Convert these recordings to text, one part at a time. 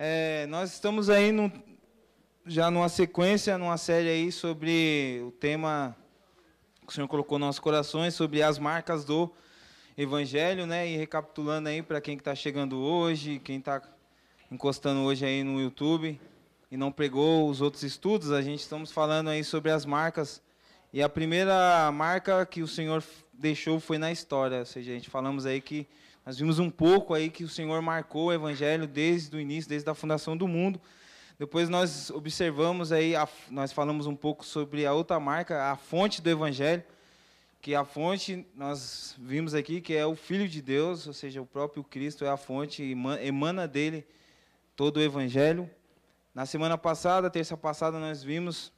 É, nós estamos aí no, já numa sequência, numa série aí sobre o tema que o Senhor colocou nos nossos corações, sobre as marcas do Evangelho, né? E recapitulando aí para quem está chegando hoje, quem está encostando hoje aí no YouTube e não pegou os outros estudos, a gente estamos falando aí sobre as marcas. E a primeira marca que o Senhor deixou foi na história, ou seja, a gente falamos aí que nós vimos um pouco aí que o Senhor marcou o evangelho desde o início, desde a fundação do mundo. Depois nós observamos aí, a, nós falamos um pouco sobre a outra marca, a fonte do evangelho, que a fonte nós vimos aqui que é o Filho de Deus, ou seja, o próprio Cristo é a fonte, emana dele todo o evangelho. Na semana passada, terça passada, nós vimos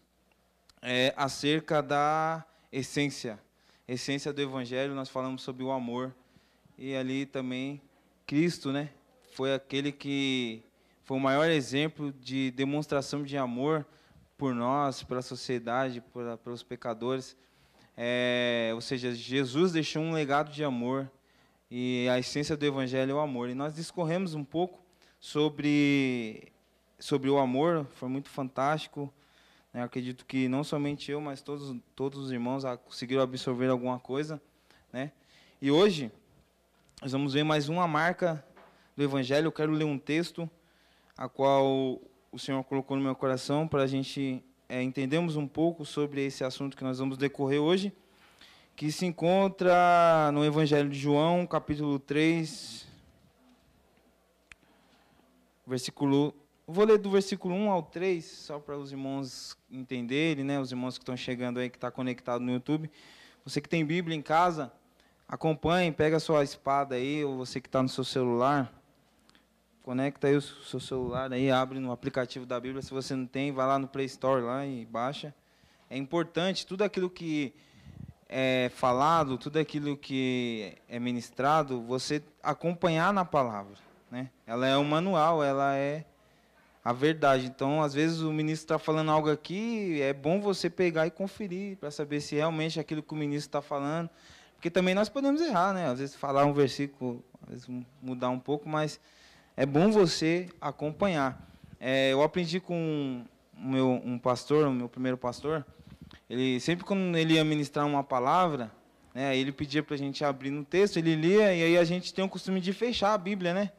é, acerca da essência, essência do evangelho, nós falamos sobre o amor e ali também Cristo, né? Foi aquele que foi o maior exemplo de demonstração de amor por nós, pela sociedade, por, pelos pecadores. É, ou seja, Jesus deixou um legado de amor e a essência do Evangelho é o amor. E nós discorremos um pouco sobre sobre o amor, foi muito fantástico. Né? Acredito que não somente eu, mas todos todos os irmãos conseguiram absorver alguma coisa, né? E hoje nós vamos ver mais uma marca do Evangelho. Eu quero ler um texto, a qual o Senhor colocou no meu coração para a gente é, entendermos um pouco sobre esse assunto que nós vamos decorrer hoje, que se encontra no Evangelho de João, capítulo 3, versículo. Vou ler do versículo 1 ao 3, só para os irmãos entenderem, né? Os irmãos que estão chegando aí, que estão tá conectados no YouTube. Você que tem Bíblia em casa, Acompanhe, pega a sua espada aí, ou você que está no seu celular, conecta aí o seu celular aí, abre no aplicativo da Bíblia. Se você não tem, vai lá no Play Store lá e baixa. É importante tudo aquilo que é falado, tudo aquilo que é ministrado, você acompanhar na palavra, né? Ela é um manual, ela é a verdade. Então, às vezes o ministro está falando algo aqui, é bom você pegar e conferir para saber se realmente aquilo que o ministro está falando porque também nós podemos errar, né? Às vezes falar um versículo, às vezes mudar um pouco, mas é bom você acompanhar. É, eu aprendi com meu, um pastor, o meu primeiro pastor, ele sempre quando ele ia ministrar uma palavra, né, ele pedia para a gente abrir no texto, ele lia e aí a gente tem o costume de fechar a Bíblia, né?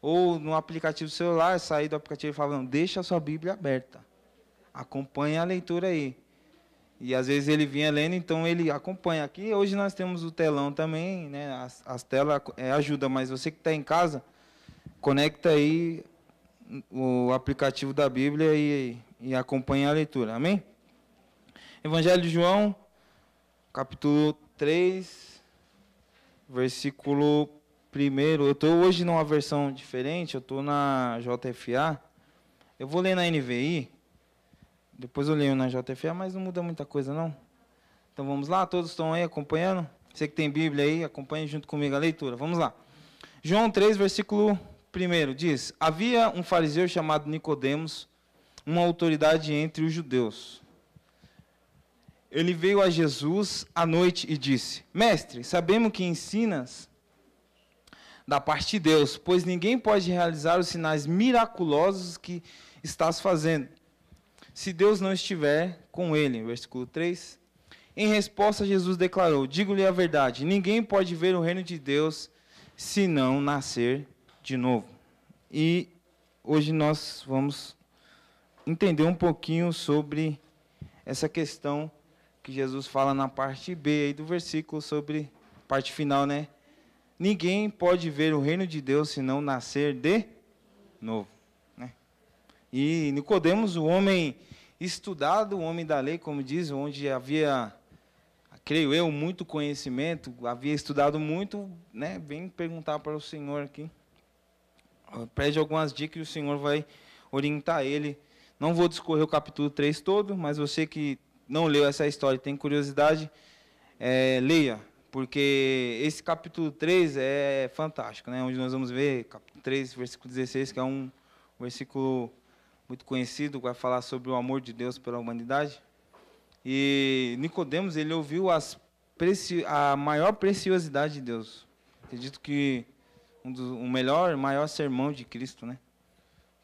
Ou no aplicativo celular, sair do aplicativo e falar, não, deixa a sua Bíblia aberta. Acompanhe a leitura aí. E às vezes ele vinha lendo, então ele acompanha. Aqui hoje nós temos o telão também, né? As, as telas é, ajuda, mas você que está em casa, conecta aí o aplicativo da Bíblia e, e acompanha a leitura. Amém? Evangelho de João, capítulo 3, versículo 1. Eu estou hoje numa versão diferente, eu estou na JFA. Eu vou ler na NVI, depois eu leio na JFA, mas não muda muita coisa, não. Então vamos lá, todos estão aí acompanhando? Você que tem Bíblia aí, acompanhe junto comigo a leitura. Vamos lá. João 3, versículo 1 diz: Havia um fariseu chamado Nicodemos, uma autoridade entre os judeus. Ele veio a Jesus à noite e disse: Mestre, sabemos que ensinas da parte de Deus, pois ninguém pode realizar os sinais miraculosos que estás fazendo se Deus não estiver com ele. Versículo 3. Em resposta, Jesus declarou: Digo-lhe a verdade, ninguém pode ver o reino de Deus se não nascer de novo. E hoje nós vamos entender um pouquinho sobre essa questão que Jesus fala na parte B aí do versículo sobre parte final, né? Ninguém pode ver o reino de Deus se não nascer de novo. E Nicodemos, o homem estudado, o homem da lei, como diz, onde havia, creio eu, muito conhecimento, havia estudado muito, né, vem perguntar para o Senhor aqui. Pede algumas dicas e o Senhor vai orientar ele. Não vou discorrer o capítulo 3 todo, mas você que não leu essa história e tem curiosidade, é, leia, porque esse capítulo 3 é fantástico, né? onde nós vamos ver, capítulo 3, versículo 16, que é um versículo muito conhecido, vai falar sobre o amor de Deus pela humanidade. E Nicodemos, ele ouviu as preci a maior preciosidade de Deus. Acredito que um dos, o melhor, maior sermão de Cristo, né?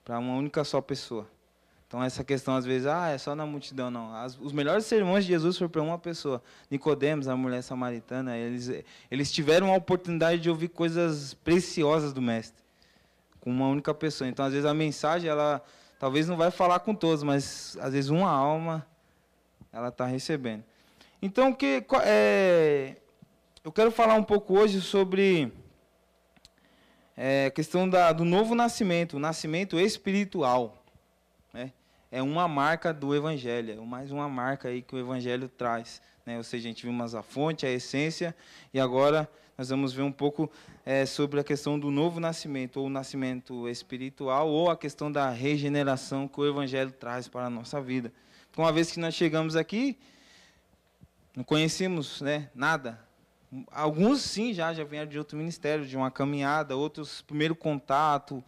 para uma única só pessoa. Então essa questão às vezes, ah, é só na multidão, não. As, os melhores sermões de Jesus foram para uma pessoa. Nicodemos, a mulher samaritana, eles eles tiveram a oportunidade de ouvir coisas preciosas do mestre com uma única pessoa. Então às vezes a mensagem ela talvez não vai falar com todos, mas às vezes uma alma ela está recebendo. Então que é, eu quero falar um pouco hoje sobre é, a questão da, do novo nascimento, o nascimento espiritual é uma marca do Evangelho, é mais uma marca aí que o Evangelho traz. Né? Ou seja, a gente viu mais a fonte, a essência, e agora nós vamos ver um pouco é, sobre a questão do novo nascimento, ou o nascimento espiritual, ou a questão da regeneração que o Evangelho traz para a nossa vida. Uma vez que nós chegamos aqui, não conhecemos né, nada. Alguns sim já, já vieram de outro ministério, de uma caminhada, outros primeiro contato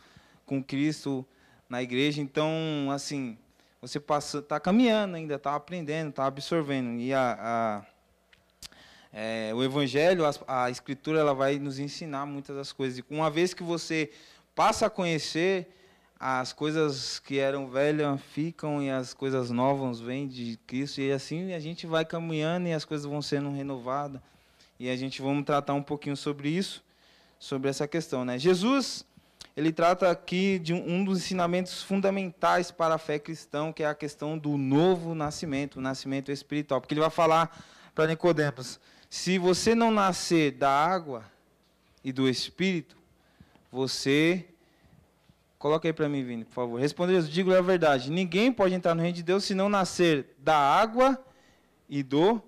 com Cristo na igreja. Então, assim, você está caminhando ainda, está aprendendo, está absorvendo. E a, a é, o Evangelho, a, a, Escritura, ela vai nos ensinar muitas das coisas. E uma vez que você passa a conhecer, as coisas que eram velhas ficam e as coisas novas vêm de Cristo. E assim a gente vai caminhando e as coisas vão sendo renovadas. E a gente vamos tratar um pouquinho sobre isso, sobre essa questão. Né? Jesus ele trata aqui de um dos ensinamentos fundamentais para a fé cristã, que é a questão do novo nascimento, o nascimento espiritual. Porque ele vai falar para Nicodemos: se você não nascer da água e do espírito, você Coloca aí para mim, Vini, por favor. Respondeu, digo a verdade. Ninguém pode entrar no reino de Deus se não nascer da água e do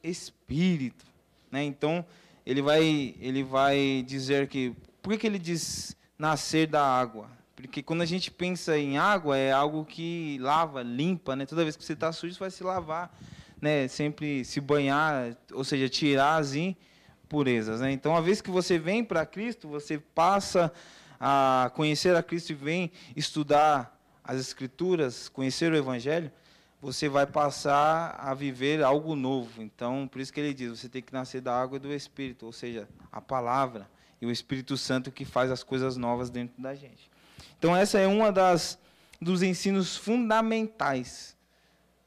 Espírito. Né? Então, ele vai, ele vai dizer que. Por que, que ele diz nascer da água. Porque quando a gente pensa em água, é algo que lava, limpa, né? Toda vez que você está sujo, você vai se lavar, né? Sempre se banhar, ou seja, tirar as impurezas, né? Então, a vez que você vem para Cristo, você passa a conhecer a Cristo e vem estudar as Escrituras, conhecer o Evangelho, você vai passar a viver algo novo. Então, por isso que ele diz, você tem que nascer da água e do Espírito, ou seja, a palavra e o Espírito Santo que faz as coisas novas dentro da gente. Então essa é uma das dos ensinos fundamentais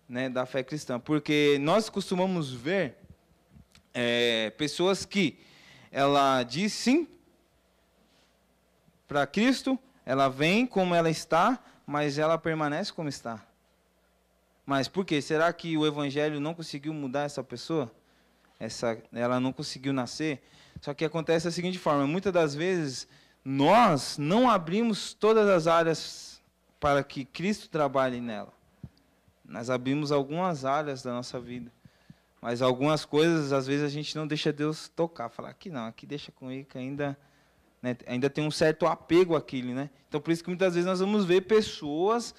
né, da fé cristã, porque nós costumamos ver é, pessoas que ela diz sim para Cristo, ela vem como ela está, mas ela permanece como está. Mas por quê? Será que o Evangelho não conseguiu mudar essa pessoa? Essa, ela não conseguiu nascer? Só que acontece da seguinte forma: muitas das vezes nós não abrimos todas as áreas para que Cristo trabalhe nela. Nós abrimos algumas áreas da nossa vida. Mas algumas coisas, às vezes, a gente não deixa Deus tocar. Falar, aqui não, aqui deixa comigo, que ainda, né, ainda tem um certo apego àquilo. Né? Então, por isso que muitas vezes nós vamos ver pessoas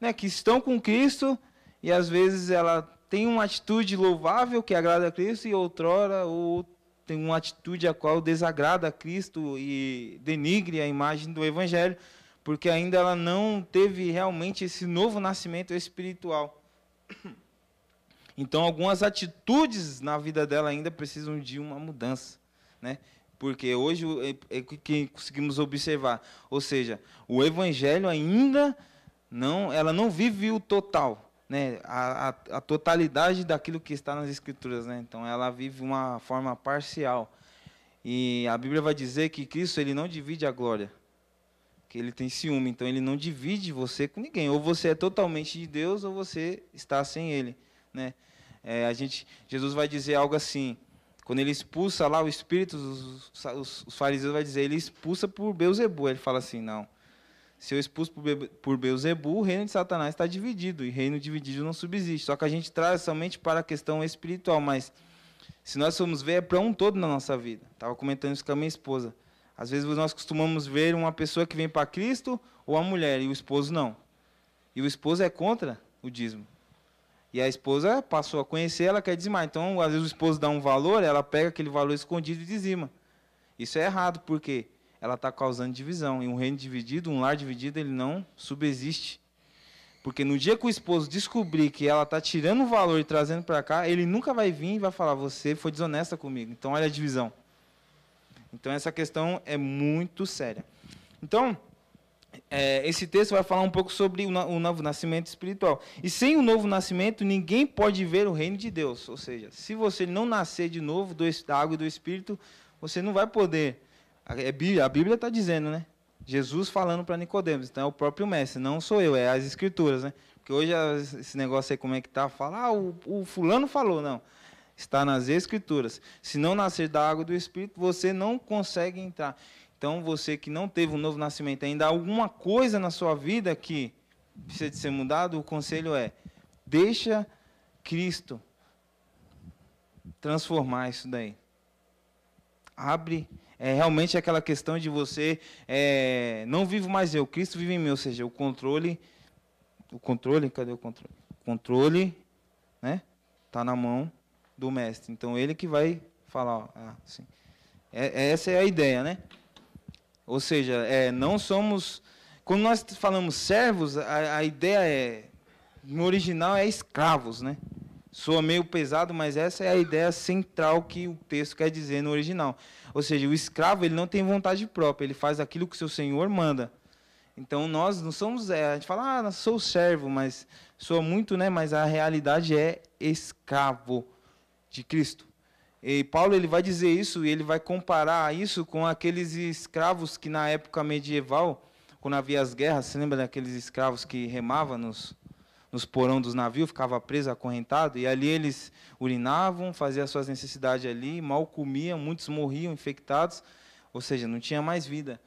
né, que estão com Cristo e, às vezes, ela tem uma atitude louvável que agrada a Cristo e outrora ou tem uma atitude a qual desagrada a Cristo e denigre a imagem do Evangelho, porque ainda ela não teve realmente esse novo nascimento espiritual. Então, algumas atitudes na vida dela ainda precisam de uma mudança, né? Porque hoje é, é que conseguimos observar, ou seja, o Evangelho ainda não, ela não vive o total, né, a, a, a, totalidade daquilo que está nas escrituras, né? Então ela vive uma forma parcial. E a Bíblia vai dizer que Cristo ele não divide a glória, que ele tem ciúme, então ele não divide você com ninguém. Ou você é totalmente de Deus ou você está sem ele, né? É, a gente, Jesus vai dizer algo assim, quando ele expulsa lá o espírito, os, os, os fariseus vai dizer, ele expulsa por Beuzebu. Ele fala assim, não, se eu expulso por Beuzebu, o reino de Satanás está dividido, e reino dividido não subsiste. Só que a gente traz somente para a questão espiritual, mas se nós formos ver, é para um todo na nossa vida. Estava comentando isso com a minha esposa. Às vezes nós costumamos ver uma pessoa que vem para Cristo ou a mulher, e o esposo não. E o esposo é contra o dízimo. E a esposa passou a conhecer, ela quer dizimar. Então, às vezes o esposo dá um valor, ela pega aquele valor escondido e dizima. Isso é errado, por quê? ela está causando divisão. E um reino dividido, um lar dividido, ele não subsiste. Porque no dia que o esposo descobrir que ela está tirando o valor e trazendo para cá, ele nunca vai vir e vai falar: Você foi desonesta comigo. Então, olha a divisão. Então, essa questão é muito séria. Então, é, esse texto vai falar um pouco sobre o, o, novo nascimento espiritual. E sem o novo nascimento, ninguém pode ver o reino de Deus. Ou seja, se você não nascer de novo do, da água e do Espírito, você não vai poder. É a Bíblia está dizendo, né? Jesus falando para Nicodemos. Então é o próprio mestre, não sou eu, é as escrituras, né? Porque hoje esse negócio aí como é que tá, fala, ah, o, o fulano falou, não. Está nas escrituras. Se não nascer da água do Espírito, você não consegue entrar. Então, você que não teve um novo nascimento ainda, alguma coisa na sua vida que precisa de ser mudado, o conselho é: deixa Cristo transformar isso daí. Abre é realmente aquela questão de você é, não vivo mais eu, Cristo vive em mim, ou seja, o controle, o controle, cadê o controle? O controle, né? Tá na mão do mestre. Então ele que vai falar, ó, assim. É, essa é a ideia, né? Ou seja, é, não somos. Quando nós falamos servos, a, a ideia é. No original é escravos, né? Soa meio pesado, mas essa é a ideia central que o texto quer dizer no original. Ou seja, o escravo ele não tem vontade própria, ele faz aquilo que seu senhor manda. Então nós não somos, é, a gente fala, ah, sou servo, mas soa muito, né? Mas a realidade é escravo de Cristo. E Paulo ele vai dizer isso e ele vai comparar isso com aqueles escravos que na época medieval, quando havia as guerras, você lembra daqueles escravos que remavam nos, nos porão dos navios, ficava preso, acorrentado, e ali eles urinavam, faziam suas necessidades ali, mal comiam, muitos morriam infectados, ou seja, não tinha mais vida.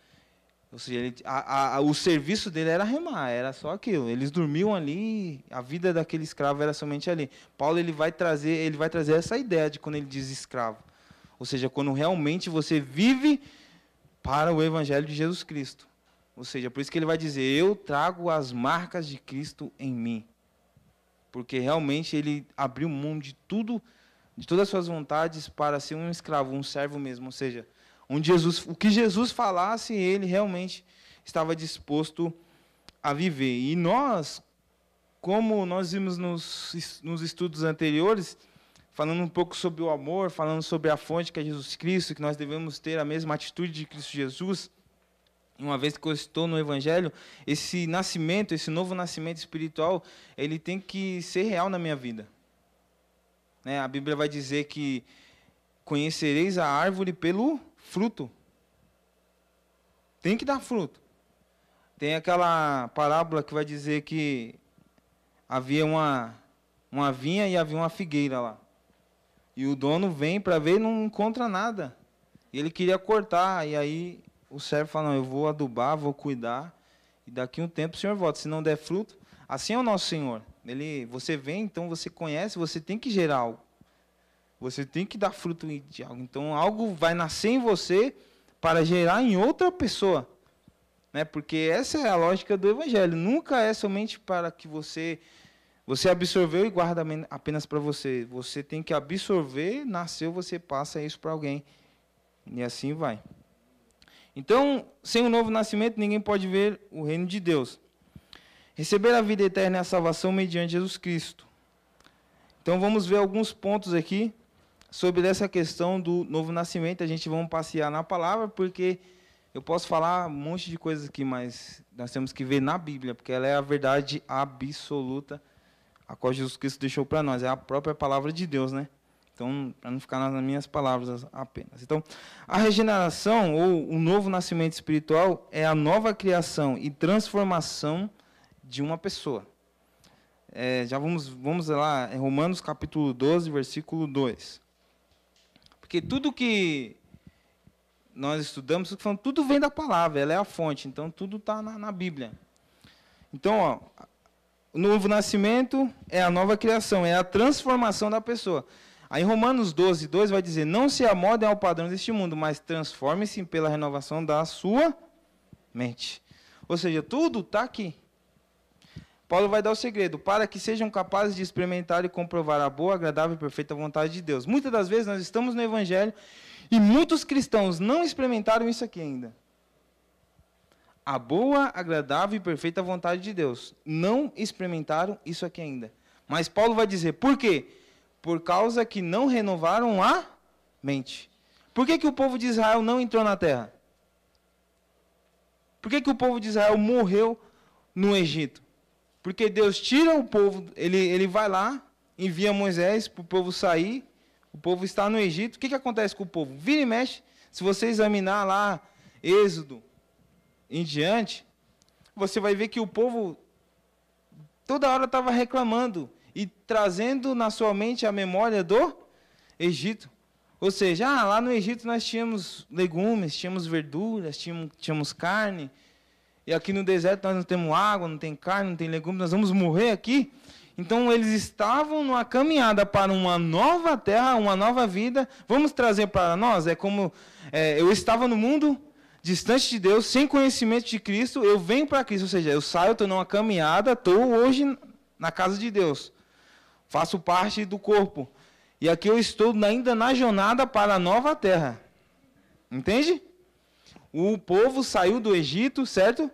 Ou seja, ele, a, a, o serviço dele era remar, era só aquilo. Eles dormiam ali, a vida daquele escravo era somente ali. Paulo ele vai trazer, ele vai trazer essa ideia de quando ele diz escravo. Ou seja, quando realmente você vive para o evangelho de Jesus Cristo. Ou seja, por isso que ele vai dizer: "Eu trago as marcas de Cristo em mim" porque realmente ele abriu mão de tudo, de todas as suas vontades para ser um escravo, um servo mesmo, ou seja, onde Jesus, o que Jesus falasse, ele realmente estava disposto a viver. E nós, como nós vimos nos, nos estudos anteriores, falando um pouco sobre o amor, falando sobre a fonte que é Jesus Cristo, que nós devemos ter a mesma atitude de Cristo Jesus, uma vez que eu estou no Evangelho, esse nascimento, esse novo nascimento espiritual, ele tem que ser real na minha vida. Né? A Bíblia vai dizer que conhecereis a árvore pelo fruto. Tem que dar fruto. Tem aquela parábola que vai dizer que havia uma, uma vinha e havia uma figueira lá. E o dono vem para ver e não encontra nada. Ele queria cortar, e aí o servo fala, não, eu vou adubar, vou cuidar, e daqui um tempo o Senhor volta. Se não der fruto, assim é o nosso Senhor. Ele, você vem, então você conhece, você tem que gerar algo. Você tem que dar fruto de algo. Então algo vai nascer em você para gerar em outra pessoa. Né? Porque essa é a lógica do evangelho. Nunca é somente para que você você absorveu e guarda apenas para você. Você tem que absorver, nasceu, você passa isso para alguém. E assim vai. Então, sem o novo nascimento, ninguém pode ver o reino de Deus. Receber a vida eterna é a salvação mediante Jesus Cristo. Então, vamos ver alguns pontos aqui sobre essa questão do novo nascimento. A gente vai passear na palavra, porque eu posso falar um monte de coisas aqui, mas nós temos que ver na Bíblia, porque ela é a verdade absoluta, a qual Jesus Cristo deixou para nós. É a própria palavra de Deus, né? Então, para não ficar nas minhas palavras apenas. Então, a regeneração ou o novo nascimento espiritual é a nova criação e transformação de uma pessoa. É, já vamos, vamos lá, em Romanos capítulo 12, versículo 2. Porque tudo que nós estudamos, tudo vem da palavra, ela é a fonte, então tudo está na, na Bíblia. Então, ó, o novo nascimento é a nova criação, é a transformação da pessoa. Aí Romanos 12, 2 vai dizer: Não se amodem ao padrão deste mundo, mas transforme-se pela renovação da sua mente. Ou seja, tudo está aqui. Paulo vai dar o segredo, para que sejam capazes de experimentar e comprovar a boa, agradável e perfeita vontade de Deus. Muitas das vezes nós estamos no Evangelho e muitos cristãos não experimentaram isso aqui ainda. A boa, agradável e perfeita vontade de Deus. Não experimentaram isso aqui ainda. Mas Paulo vai dizer, por quê? Por causa que não renovaram a mente. Por que, que o povo de Israel não entrou na terra? Por que, que o povo de Israel morreu no Egito? Porque Deus tira o povo, ele, ele vai lá, envia Moisés para o povo sair, o povo está no Egito. O que, que acontece com o povo? Vira e mexe. Se você examinar lá Êxodo em diante, você vai ver que o povo toda hora estava reclamando e trazendo na sua mente a memória do Egito. Ou seja, ah, lá no Egito nós tínhamos legumes, tínhamos verduras, tínhamos, tínhamos carne. E aqui no deserto nós não temos água, não tem carne, não tem legumes, nós vamos morrer aqui. Então eles estavam numa caminhada para uma nova terra, uma nova vida. Vamos trazer para nós? É como é, eu estava no mundo distante de Deus, sem conhecimento de Cristo, eu venho para Cristo. Ou seja, eu saio, estou numa caminhada, estou hoje na casa de Deus. Faço parte do corpo. E aqui eu estou ainda na jornada para a nova terra. Entende? O povo saiu do Egito, certo?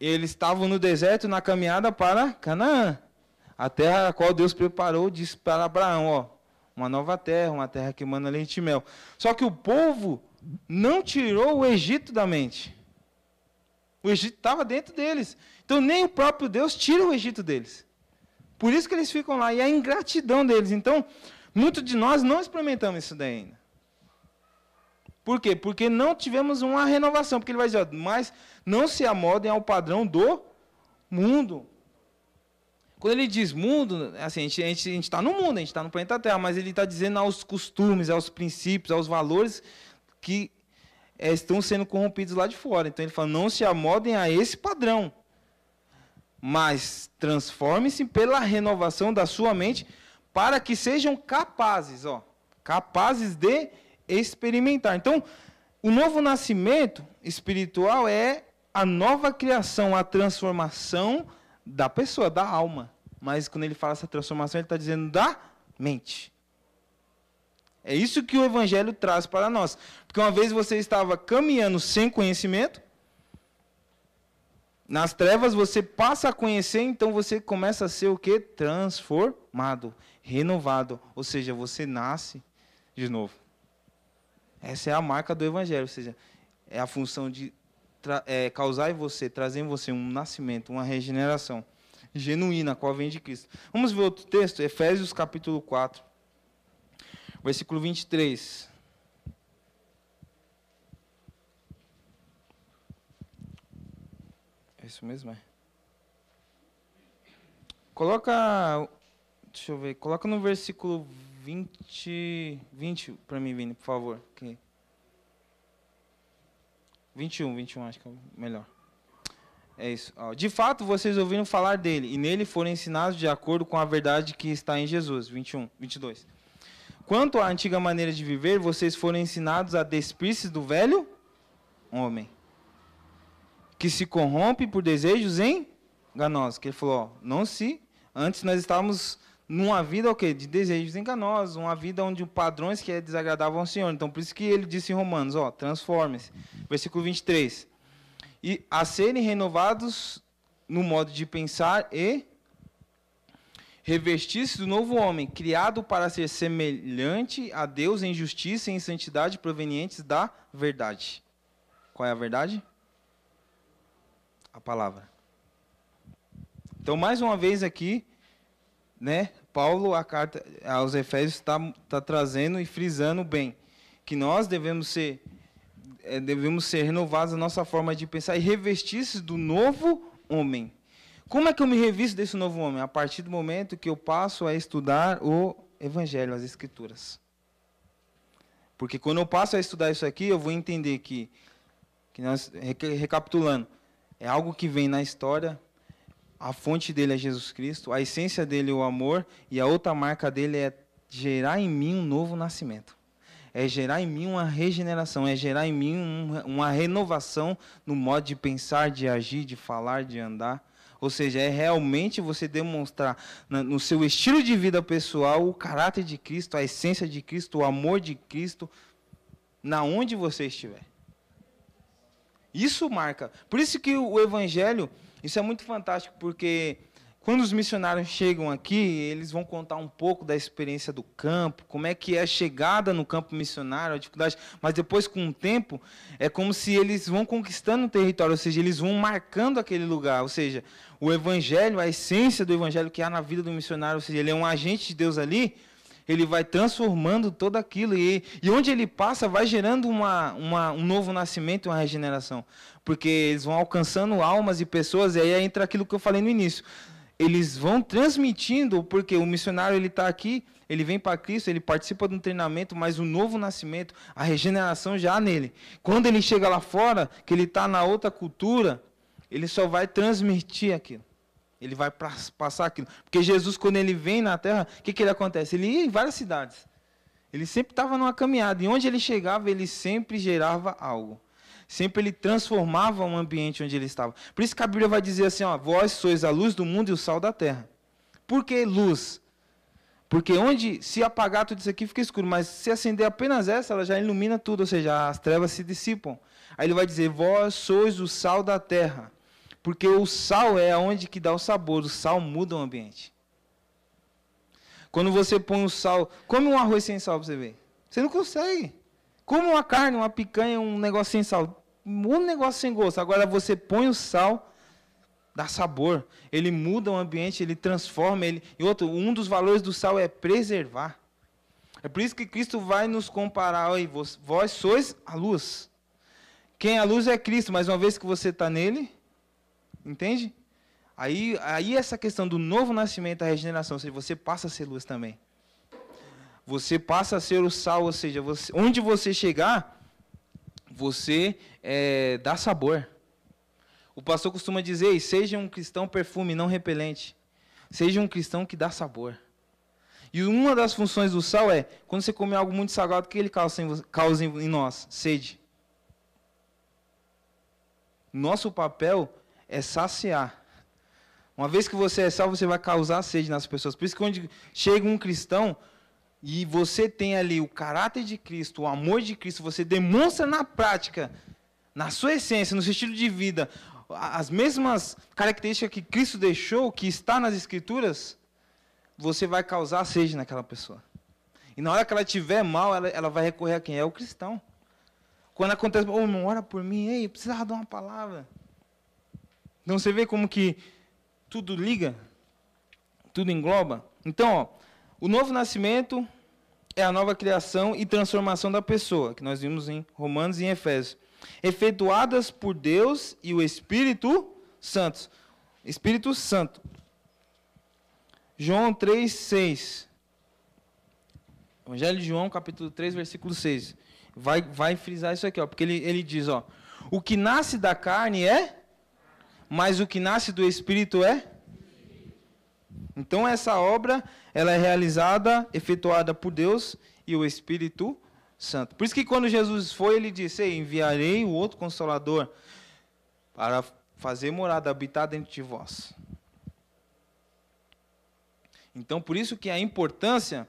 Eles estavam no deserto na caminhada para Canaã. A terra a qual Deus preparou, disse para Abraão, ó, uma nova terra, uma terra que manda leite e mel. Só que o povo não tirou o Egito da mente. O Egito estava dentro deles. Então nem o próprio Deus tira o Egito deles. Por isso que eles ficam lá. E a ingratidão deles. Então, muitos de nós não experimentamos isso daí ainda. Por quê? Porque não tivemos uma renovação. Porque ele vai dizer, mas não se amodem ao padrão do mundo. Quando ele diz mundo, assim, a gente está no mundo, a gente está no planeta Terra, mas ele está dizendo aos costumes, aos princípios, aos valores que é, estão sendo corrompidos lá de fora. Então ele fala, não se amodem a esse padrão mas transforme-se pela renovação da sua mente para que sejam capazes, ó, capazes de experimentar. Então, o novo nascimento espiritual é a nova criação, a transformação da pessoa, da alma. Mas quando ele fala essa transformação, ele está dizendo da mente. É isso que o Evangelho traz para nós. Porque uma vez você estava caminhando sem conhecimento, nas trevas você passa a conhecer, então você começa a ser o que? Transformado, renovado. Ou seja, você nasce de novo. Essa é a marca do Evangelho, ou seja, é a função de é, causar em você, trazer em você um nascimento, uma regeneração genuína, qual vem de Cristo. Vamos ver outro texto, Efésios capítulo 4, versículo 23. isso mesmo, é. Coloca. Deixa eu ver. Coloca no versículo 20. 20 para mim, Vini, por favor. Okay. 21, 21, acho que é melhor. É isso. De fato, vocês ouviram falar dele, e nele foram ensinados de acordo com a verdade que está em Jesus. 21, 22. Quanto à antiga maneira de viver, vocês foram ensinados a despir-se do velho homem que se corrompe por desejos enganosos. Que ele falou, ó, não se. Antes nós estávamos numa vida o quê? de desejos enganosos, uma vida onde padrões que é desagradável ao Senhor. Então, por isso que ele disse em Romanos, ó, transforme-se. Versículo 23. E a serem renovados no modo de pensar e revestir-se do novo homem, criado para ser semelhante a Deus em justiça e em santidade provenientes da verdade. Qual é a verdade? a palavra. Então, mais uma vez aqui, né, Paulo, a carta aos Efésios está tá trazendo e frisando bem que nós devemos ser é, devemos ser renovados a nossa forma de pensar e revestir-se do novo homem. Como é que eu me revisto desse novo homem? A partir do momento que eu passo a estudar o Evangelho, as Escrituras. Porque quando eu passo a estudar isso aqui, eu vou entender que, que nós, recapitulando, é algo que vem na história. A fonte dele é Jesus Cristo, a essência dele é o amor, e a outra marca dele é gerar em mim um novo nascimento. É gerar em mim uma regeneração, é gerar em mim um, uma renovação no modo de pensar, de agir, de falar, de andar. Ou seja, é realmente você demonstrar no seu estilo de vida pessoal o caráter de Cristo, a essência de Cristo, o amor de Cristo, na onde você estiver. Isso marca. Por isso que o evangelho, isso é muito fantástico, porque quando os missionários chegam aqui, eles vão contar um pouco da experiência do campo, como é que é a chegada no campo missionário, a dificuldade. Mas depois, com o tempo, é como se eles vão conquistando o território, ou seja, eles vão marcando aquele lugar. Ou seja, o evangelho, a essência do evangelho que há na vida do missionário, ou seja, ele é um agente de Deus ali, ele vai transformando todo aquilo. E, e onde ele passa, vai gerando uma, uma, um novo nascimento, uma regeneração. Porque eles vão alcançando almas e pessoas, e aí entra aquilo que eu falei no início eles vão transmitindo, porque o missionário ele está aqui, ele vem para Cristo, ele participa de um treinamento, mas o novo nascimento, a regeneração já nele. Quando ele chega lá fora, que ele está na outra cultura, ele só vai transmitir aquilo. Ele vai passar aquilo. Porque Jesus, quando ele vem na terra, o que, que ele acontece? Ele ia em várias cidades. Ele sempre estava numa caminhada. E onde ele chegava, ele sempre gerava algo. Sempre ele transformava o ambiente onde ele estava. Por isso que a Bíblia vai dizer assim: ó, vós sois a luz do mundo e o sal da terra. Por que luz? Porque onde se apagar tudo isso aqui fica escuro, mas se acender apenas essa, ela já ilumina tudo, ou seja, as trevas se dissipam. Aí ele vai dizer: vós sois o sal da terra. Porque o sal é onde que dá o sabor, o sal muda o ambiente. Quando você põe o sal, come um arroz sem sal para você ver. Você não consegue. Como uma carne, uma picanha, um negócio sem sal. Um negócio sem gosto. Agora você põe o sal, dá sabor. Ele muda o ambiente, ele transforma. Ele... E outro, um dos valores do sal é preservar. É por isso que Cristo vai nos comparar. Vós sois a luz. Quem é a luz é Cristo, mas uma vez que você está nele, entende? Aí, aí essa questão do novo nascimento, a regeneração, ou seja, você passa a ser luz também. Você passa a ser o sal, ou seja, você, onde você chegar, você é, dá sabor. O pastor costuma dizer: seja um cristão perfume, não repelente. Seja um cristão que dá sabor. E uma das funções do sal é, quando você come algo muito salgado, o que ele causa em, causa em nós? Sede. Nosso papel é saciar. Uma vez que você é sal, você vai causar sede nas pessoas. Por isso que quando chega um cristão, e você tem ali o caráter de Cristo, o amor de Cristo, você demonstra na prática, na sua essência, no seu estilo de vida, as mesmas características que Cristo deixou, que está nas Escrituras, você vai causar sede naquela pessoa. E na hora que ela estiver mal, ela, ela vai recorrer a quem? É o cristão. Quando acontece, oh, não ora por mim, ei, precisava dar uma palavra. Então você vê como que tudo liga, tudo engloba. Então, ó, o novo nascimento é a nova criação e transformação da pessoa, que nós vimos em Romanos e em Efésios. Efetuadas por Deus e o Espírito Santo. Espírito Santo. João 3, 6. Evangelho de João, capítulo 3, versículo 6. Vai, vai frisar isso aqui, ó, porque ele, ele diz, ó, o que nasce da carne é, mas o que nasce do Espírito é então essa obra, ela é realizada, efetuada por Deus e o Espírito Santo. Por isso que quando Jesus foi, ele disse: "Enviarei o outro consolador para fazer morada, habitar dentro de vós". Então, por isso que a importância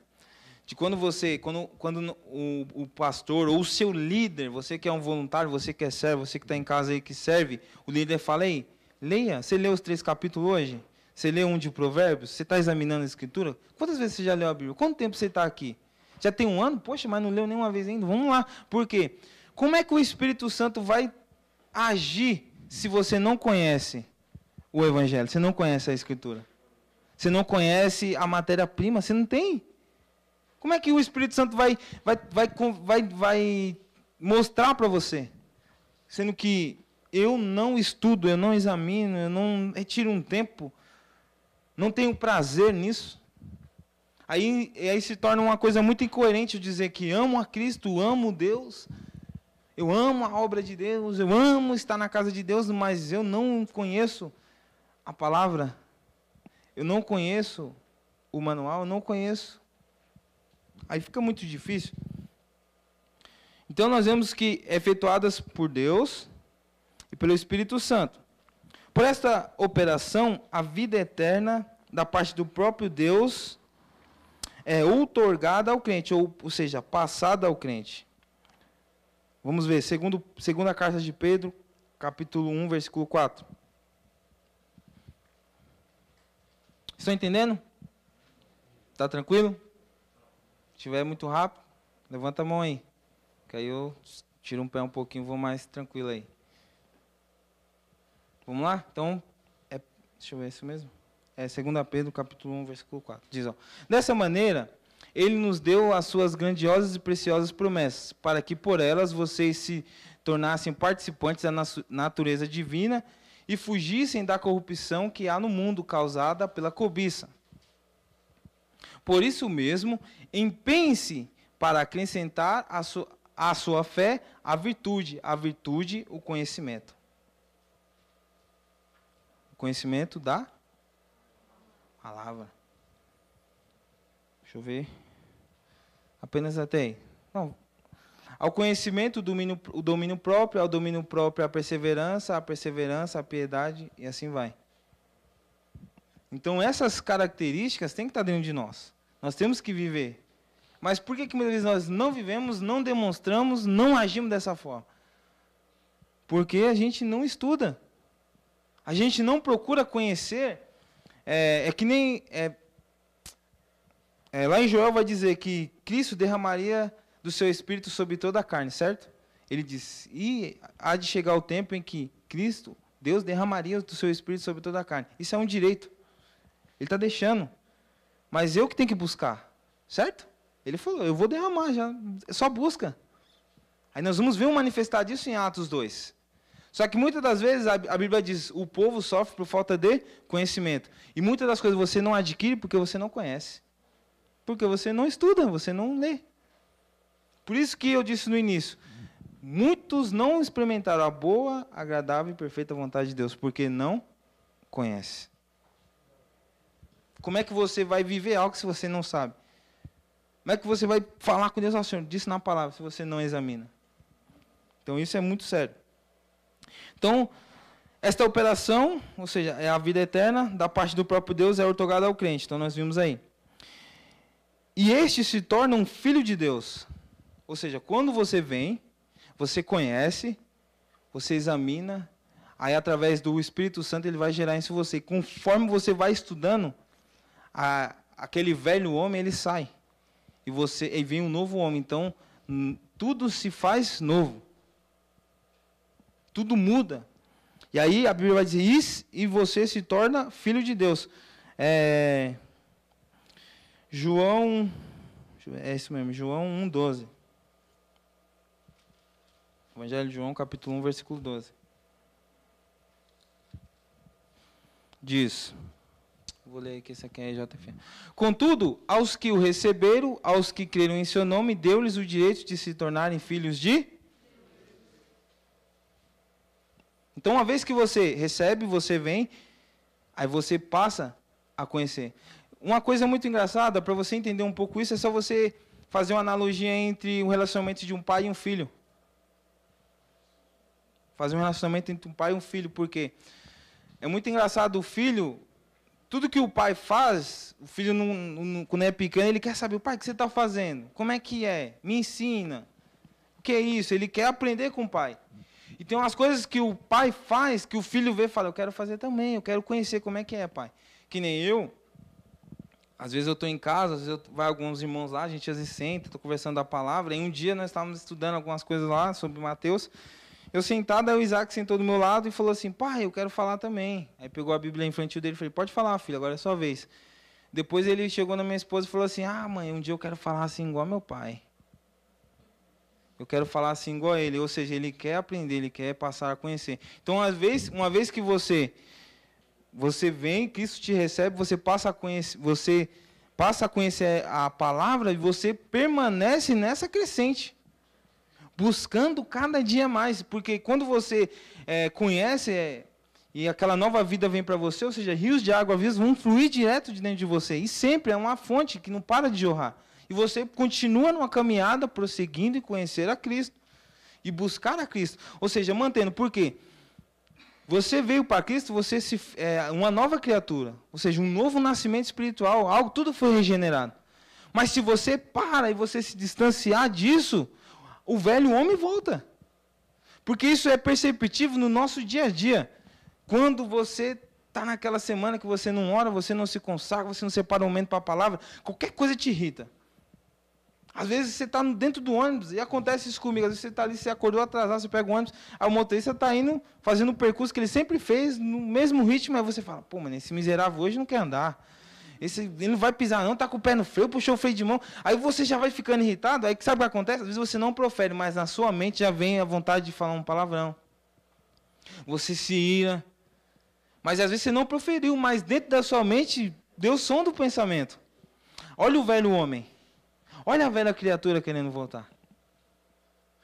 de quando você, quando, quando o, o, pastor ou o seu líder, você que é um voluntário, você que é servo, você que está em casa aí que serve, o líder fala aí, leia, você leu os três capítulos hoje? Você lê um de Provérbios? Você está examinando a Escritura? Quantas vezes você já leu a Bíblia? Quanto tempo você está aqui? Já tem um ano? Poxa, mas não leu nenhuma vez ainda. Vamos lá. Por quê? Como é que o Espírito Santo vai agir se você não conhece o Evangelho? Você não conhece a Escritura? Você não conhece a matéria-prima? Você não tem. Como é que o Espírito Santo vai, vai, vai, vai, vai mostrar para você? Sendo que eu não estudo, eu não examino, eu não retiro um tempo não tenho prazer nisso. Aí, aí se torna uma coisa muito incoerente dizer que amo a Cristo, amo Deus, eu amo a obra de Deus, eu amo estar na casa de Deus, mas eu não conheço a palavra, eu não conheço o manual, eu não conheço. Aí fica muito difícil. Então nós vemos que efetuadas por Deus e pelo Espírito Santo. Por esta operação, a vida eterna da parte do próprio Deus é outorgada ao crente, ou, ou seja, passada ao crente. Vamos ver, segundo, segunda carta de Pedro, capítulo 1, versículo 4. Estão entendendo? Tá tranquilo? Se estiver muito rápido, levanta a mão aí. Que aí eu tiro um pé um pouquinho, vou mais tranquilo aí. Vamos lá? Então, é, deixa eu ver isso mesmo. É 2 Pedro, capítulo 1, versículo 4. Diz, ó, Dessa maneira, ele nos deu as suas grandiosas e preciosas promessas, para que por elas vocês se tornassem participantes da natureza divina e fugissem da corrupção que há no mundo causada pela cobiça. Por isso mesmo, empenhe-se para acrescentar à sua, à sua fé a virtude, a virtude, o conhecimento. Conhecimento da palavra. Deixa eu ver. Apenas até aí. Não. Ao conhecimento, o domínio, o domínio próprio, ao domínio próprio, a perseverança, a perseverança, a piedade, e assim vai. Então, essas características têm que estar dentro de nós. Nós temos que viver. Mas por que, que muitas vezes nós não vivemos, não demonstramos, não agimos dessa forma? Porque a gente não estuda. A gente não procura conhecer. É, é que nem. É, é, lá em Joel vai dizer que Cristo derramaria do seu espírito sobre toda a carne, certo? Ele diz: E há de chegar o tempo em que Cristo, Deus, derramaria do seu espírito sobre toda a carne. Isso é um direito. Ele está deixando. Mas eu que tenho que buscar, certo? Ele falou: Eu vou derramar já. Só busca. Aí nós vamos ver um manifestar disso em Atos 2. Só que muitas das vezes a Bíblia diz: o povo sofre por falta de conhecimento. E muitas das coisas você não adquire porque você não conhece. Porque você não estuda, você não lê. Por isso que eu disse no início: muitos não experimentaram a boa, agradável e perfeita vontade de Deus, porque não conhece. Como é que você vai viver algo se você não sabe? Como é que você vai falar com Deus, ao Senhor, disse na palavra, se você não examina? Então isso é muito sério. Então, esta operação, ou seja, é a vida eterna, da parte do próprio Deus, é ortogada ao crente. Então nós vimos aí. E este se torna um filho de Deus. Ou seja, quando você vem, você conhece, você examina, aí através do Espírito Santo ele vai gerar isso em você. Conforme você vai estudando, a, aquele velho homem ele sai. E você e vem um novo homem. Então, tudo se faz novo. Tudo muda. E aí a Bíblia vai dizer isso e você se torna filho de Deus. É, João, é isso mesmo, João 1,12. Evangelho de João, capítulo 1, versículo 12. Diz, vou ler aqui, esse aqui é JF. Contudo, aos que o receberam, aos que creram em seu nome, deu-lhes o direito de se tornarem filhos de Então, uma vez que você recebe, você vem, aí você passa a conhecer. Uma coisa muito engraçada, para você entender um pouco isso, é só você fazer uma analogia entre o relacionamento de um pai e um filho. Fazer um relacionamento entre um pai e um filho, porque é muito engraçado o filho, tudo que o pai faz, o filho, não, não, quando é pequeno, ele quer saber, o pai, o que você está fazendo? Como é que é? Me ensina. O que é isso? Ele quer aprender com o pai. E tem umas coisas que o pai faz, que o filho vê e fala, eu quero fazer também, eu quero conhecer como é que é, pai. Que nem eu, às vezes eu estou em casa, às vezes eu, vai alguns irmãos lá, a gente às vezes senta, estou conversando da palavra, e um dia nós estávamos estudando algumas coisas lá sobre Mateus. Eu sentado, aí o Isaac sentou do meu lado e falou assim, pai, eu quero falar também. Aí pegou a Bíblia infantil dele e falei, pode falar, filho, agora é sua vez. Depois ele chegou na minha esposa e falou assim, ah, mãe, um dia eu quero falar assim igual meu pai. Eu quero falar assim igual a ele, ou seja, ele quer aprender, ele quer passar a conhecer. Então, às vezes, uma vez que você você vem, Cristo te recebe, você passa a conhecer, você passa a conhecer a palavra e você permanece nessa crescente, buscando cada dia mais, porque quando você é, conhece é, e aquela nova vida vem para você, ou seja, rios de água vivas vão fluir direto de dentro de você e sempre é uma fonte que não para de jorrar. E você continua numa caminhada prosseguindo e conhecer a Cristo e buscar a Cristo, ou seja, mantendo. Por quê? Você veio para Cristo, você se, é uma nova criatura, ou seja, um novo nascimento espiritual, algo, tudo foi regenerado. Mas se você para e você se distanciar disso, o velho homem volta. Porque isso é perceptível no nosso dia a dia. Quando você Está naquela semana que você não ora, você não se consagra, você não separa um momento para a palavra, qualquer coisa te irrita. Às vezes você está dentro do ônibus e acontece isso comigo. Às vezes você está ali, você acordou atrasado, você pega o ônibus, aí o motorista está indo, fazendo o percurso que ele sempre fez, no mesmo ritmo, aí você fala, pô, mano, esse miserável hoje não quer andar. Esse, ele não vai pisar não, está com o pé no freio, puxou o freio de mão. Aí você já vai ficando irritado, aí sabe o que acontece? Às vezes você não profere, mas na sua mente já vem a vontade de falar um palavrão. Você se ira, mas às vezes você não proferiu, mas dentro da sua mente deu som do pensamento. Olha o velho homem. Olha a velha criatura querendo voltar.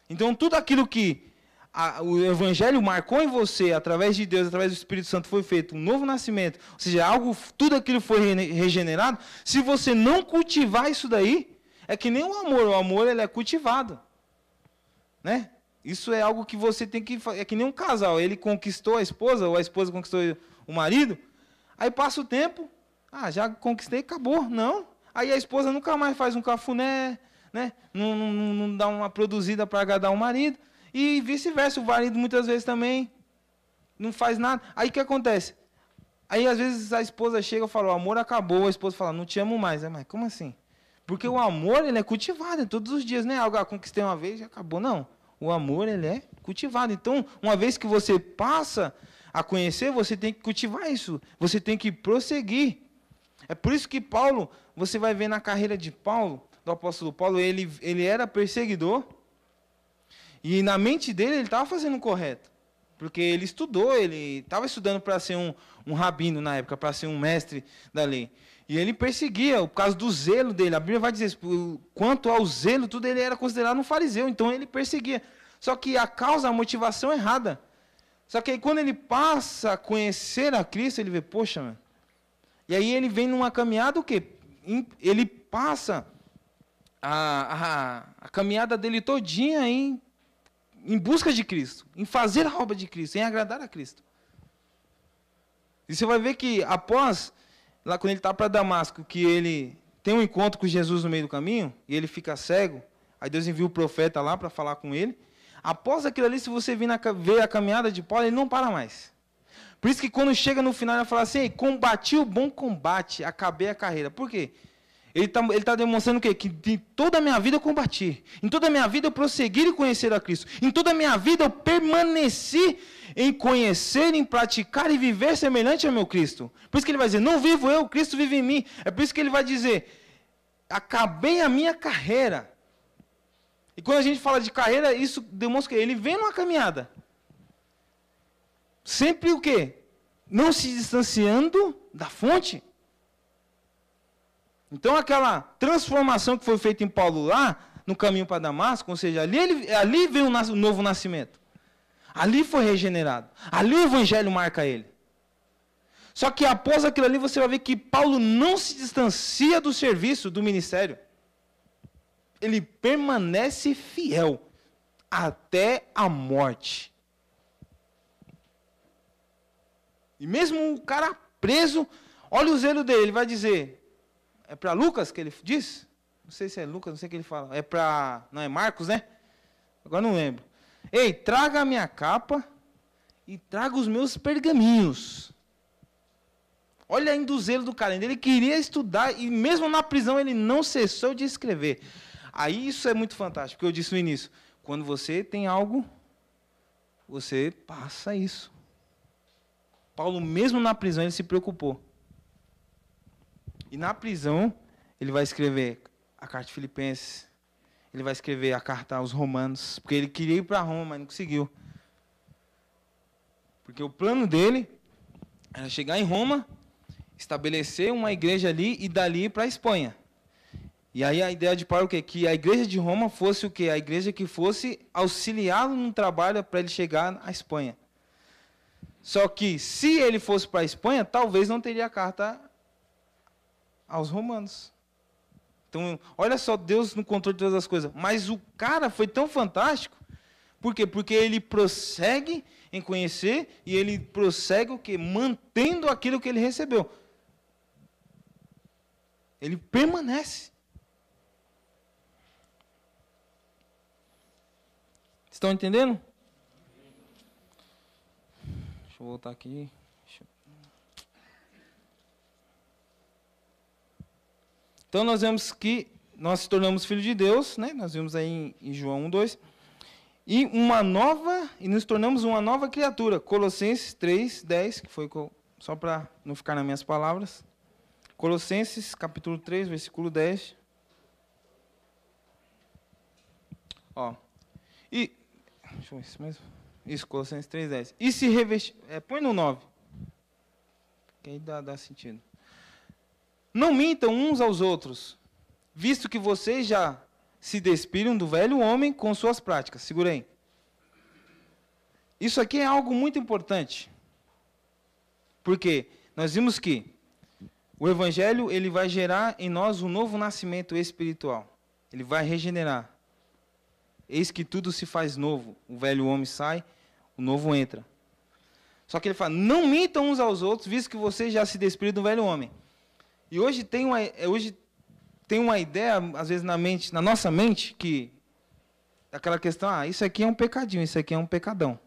Então tudo aquilo que a, o evangelho marcou em você através de Deus, através do Espírito Santo foi feito um novo nascimento, ou seja, algo, tudo aquilo foi regenerado. Se você não cultivar isso daí, é que nem o amor, o amor ele é cultivado, né? Isso é algo que você tem que é que nem um casal, ele conquistou a esposa ou a esposa conquistou o marido, aí passa o tempo, ah, já conquistei, acabou. Não. Aí a esposa nunca mais faz um cafuné, né? Não, não, não dá uma produzida para agradar o marido. E vice-versa, o marido muitas vezes também não faz nada. Aí o que acontece? Aí às vezes a esposa chega e fala, o amor acabou, a esposa fala, não te amo mais. É, mas como assim? Porque o amor ele é cultivado todos os dias, né? Algo ah, conquistei uma vez e acabou. Não. O amor ele é cultivado. Então, uma vez que você passa a conhecer, você tem que cultivar isso. Você tem que prosseguir. É por isso que Paulo, você vai ver na carreira de Paulo, do apóstolo Paulo, ele, ele era perseguidor. E na mente dele, ele estava fazendo o correto. Porque ele estudou, ele estava estudando para ser um, um rabino na época, para ser um mestre da lei. E ele perseguia, por causa do zelo dele. A Bíblia vai dizer, quanto ao zelo, tudo ele era considerado um fariseu. Então ele perseguia. Só que a causa, a motivação errada. Só que aí quando ele passa a conhecer a Cristo, ele vê, poxa, mano. E aí ele vem numa caminhada o quê? Ele passa a, a, a caminhada dele todinha em, em busca de Cristo, em fazer a obra de Cristo, em agradar a Cristo. E você vai ver que após, lá quando ele está para Damasco, que ele tem um encontro com Jesus no meio do caminho, e ele fica cego, aí Deus envia o profeta lá para falar com ele, Após aquilo ali, se você vir na, ver a caminhada de Paulo, ele não para mais. Por isso que quando chega no final, ele fala assim: combati o bom combate, acabei a carreira. Por quê? Ele está ele tá demonstrando o quê? Que em toda a minha vida eu combati. Em toda a minha vida eu prossegui e conhecer a Cristo. Em toda a minha vida eu permaneci em conhecer, em praticar e viver semelhante ao meu Cristo. Por isso que ele vai dizer: Não vivo eu, Cristo vive em mim. É por isso que ele vai dizer: Acabei a minha carreira. E quando a gente fala de carreira, isso demonstra que ele vem numa caminhada. Sempre o quê? Não se distanciando da fonte. Então aquela transformação que foi feita em Paulo lá, no caminho para Damasco, ou seja, ali, ele, ali veio o novo nascimento. Ali foi regenerado. Ali o evangelho marca ele. Só que após aquilo ali, você vai ver que Paulo não se distancia do serviço, do ministério ele permanece fiel até a morte. E mesmo o cara preso, olha o zelo dele, ele vai dizer: é para Lucas que ele diz? Não sei se é Lucas, não sei o que ele fala. É para. Não é Marcos, né? Agora não lembro. Ei, traga a minha capa e traga os meus pergaminhos. Olha ainda o zelo do cara. Ele queria estudar e mesmo na prisão ele não cessou de escrever. Aí isso é muito fantástico, porque eu disse no início, quando você tem algo, você passa isso. Paulo, mesmo na prisão, ele se preocupou. E na prisão, ele vai escrever a carta de Filipenses, ele vai escrever a carta aos Romanos, porque ele queria ir para Roma, mas não conseguiu. Porque o plano dele era chegar em Roma, estabelecer uma igreja ali e dali para a Espanha. E aí a ideia de Paulo é? Que a igreja de Roma fosse o quê? A igreja que fosse auxiliá-lo no trabalho para ele chegar à Espanha. Só que se ele fosse para a Espanha, talvez não teria a carta aos romanos. Então, olha só, Deus no controle de todas as coisas. Mas o cara foi tão fantástico. Por quê? Porque ele prossegue em conhecer e ele prossegue o quê? Mantendo aquilo que ele recebeu. Ele permanece. Estão entendendo? Vou voltar aqui. Então nós vemos que nós nos tornamos filhos de Deus, né? Nós vimos aí em, João 1, 2. E uma nova, e nos tornamos uma nova criatura. Colossenses 3, 10, que foi só para não ficar nas minhas palavras. Colossenses capítulo 3, versículo 10. Ó. E. Deixa eu ver se mais. Isso, Colossenses 3, 10. E se revestir. É, põe no 9. Que aí dá, dá sentido. Não mintam uns aos outros, visto que vocês já se despiram do velho homem com suas práticas. Segura aí. Isso aqui é algo muito importante. Porque nós vimos que o evangelho ele vai gerar em nós um novo nascimento espiritual. Ele vai regenerar. Eis que tudo se faz novo. O velho homem sai, o novo entra. Só que ele fala: "Não mintam uns aos outros, visto que vocês já se despiram do velho homem". E hoje tem uma hoje tem uma ideia, às vezes, na mente, na nossa mente, que aquela questão, ah, isso aqui é um pecadinho, isso aqui é um pecadão.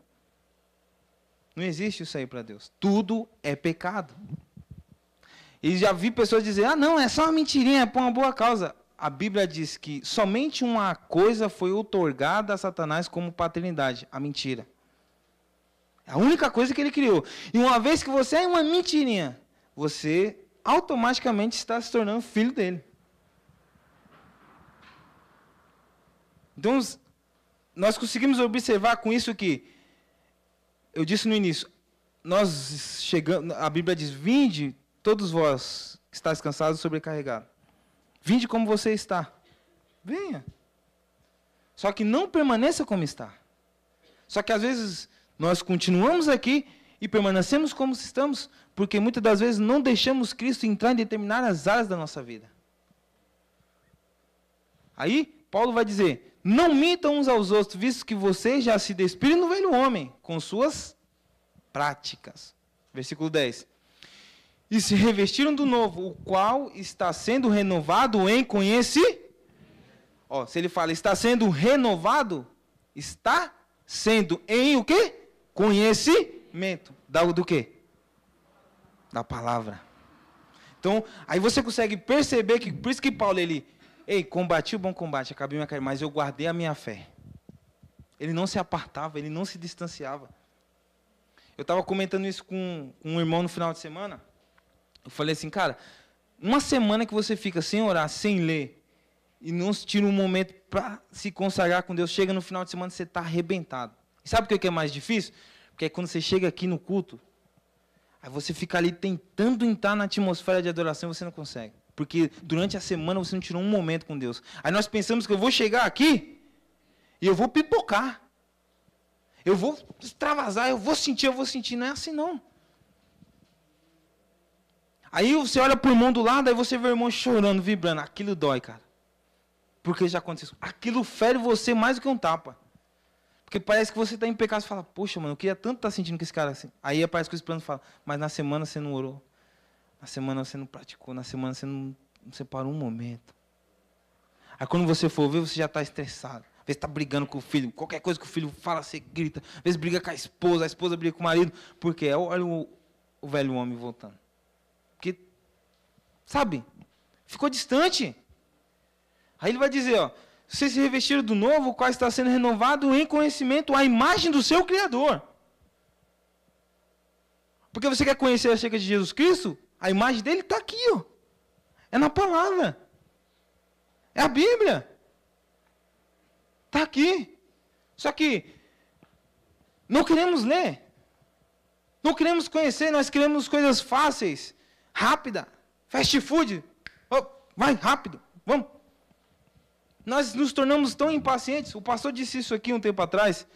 Não existe isso aí para Deus. Tudo é pecado. E já vi pessoas dizer, ah, não, é só uma mentirinha, é por uma boa causa. A Bíblia diz que somente uma coisa foi otorgada a Satanás como paternidade, a mentira. A única coisa que ele criou. E uma vez que você é uma mentirinha, você automaticamente está se tornando filho dele. Então, nós conseguimos observar com isso que, eu disse no início, nós chegamos, a Bíblia diz: Vinde, todos vós que estáis cansados e sobrecarregados. Vinde como você está. Venha. Só que não permaneça como está. Só que às vezes nós continuamos aqui e permanecemos como estamos, porque muitas das vezes não deixamos Cristo entrar em determinadas áreas da nossa vida. Aí, Paulo vai dizer: não mintam uns aos outros, visto que vocês já se despiram do velho homem com suas práticas. Versículo 10. E se revestiram do novo, o qual está sendo renovado em conhecimento. Ó, se ele fala está sendo renovado, está sendo em o quê? Conhecimento. Da, do quê? Da palavra. Então, aí você consegue perceber que, por isso que Paulo, ele, Ei, combati o bom combate, acabei minha carreira, mas eu guardei a minha fé. Ele não se apartava, ele não se distanciava. Eu estava comentando isso com, com um irmão no final de semana. Eu falei assim, cara, uma semana que você fica sem orar, sem ler, e não se tira um momento para se consagrar com Deus, chega no final de semana você está arrebentado. E sabe o que é mais difícil? Porque é quando você chega aqui no culto, aí você fica ali tentando entrar na atmosfera de adoração e você não consegue. Porque durante a semana você não tirou um momento com Deus. Aí nós pensamos que eu vou chegar aqui e eu vou pipocar. Eu vou extravasar, eu vou sentir, eu vou sentir. Não é assim não. Aí você olha para o irmão do lado, aí você vê o irmão chorando, vibrando. Aquilo dói, cara. Porque já aconteceu. Aquilo fere você mais do que um tapa. Porque parece que você está em pecado e fala, poxa, mano, eu queria tanto estar tá sentindo que esse cara assim. Aí parece que o Espírito fala, mas na semana você não orou. Na semana você não praticou, na semana você não, não separou um momento. Aí quando você for ver, você já está estressado. Às vezes está brigando com o filho. Qualquer coisa que o filho fala, você grita. Às vezes briga com a esposa, a esposa briga com o marido. Porque é, olha o, o velho homem voltando. Porque, sabe, ficou distante. Aí ele vai dizer, ó, vocês se revestiram do novo, o qual está sendo renovado em conhecimento à imagem do seu Criador. Porque você quer conhecer acerca de Jesus Cristo? A imagem dele está aqui, ó. É na palavra. É a Bíblia. Está aqui. Só que não queremos ler. Não queremos conhecer, nós queremos coisas fáceis, rápida, fast food. Oh, vai, rápido, vamos. Nós nos tornamos tão impacientes. O pastor disse isso aqui um tempo atrás.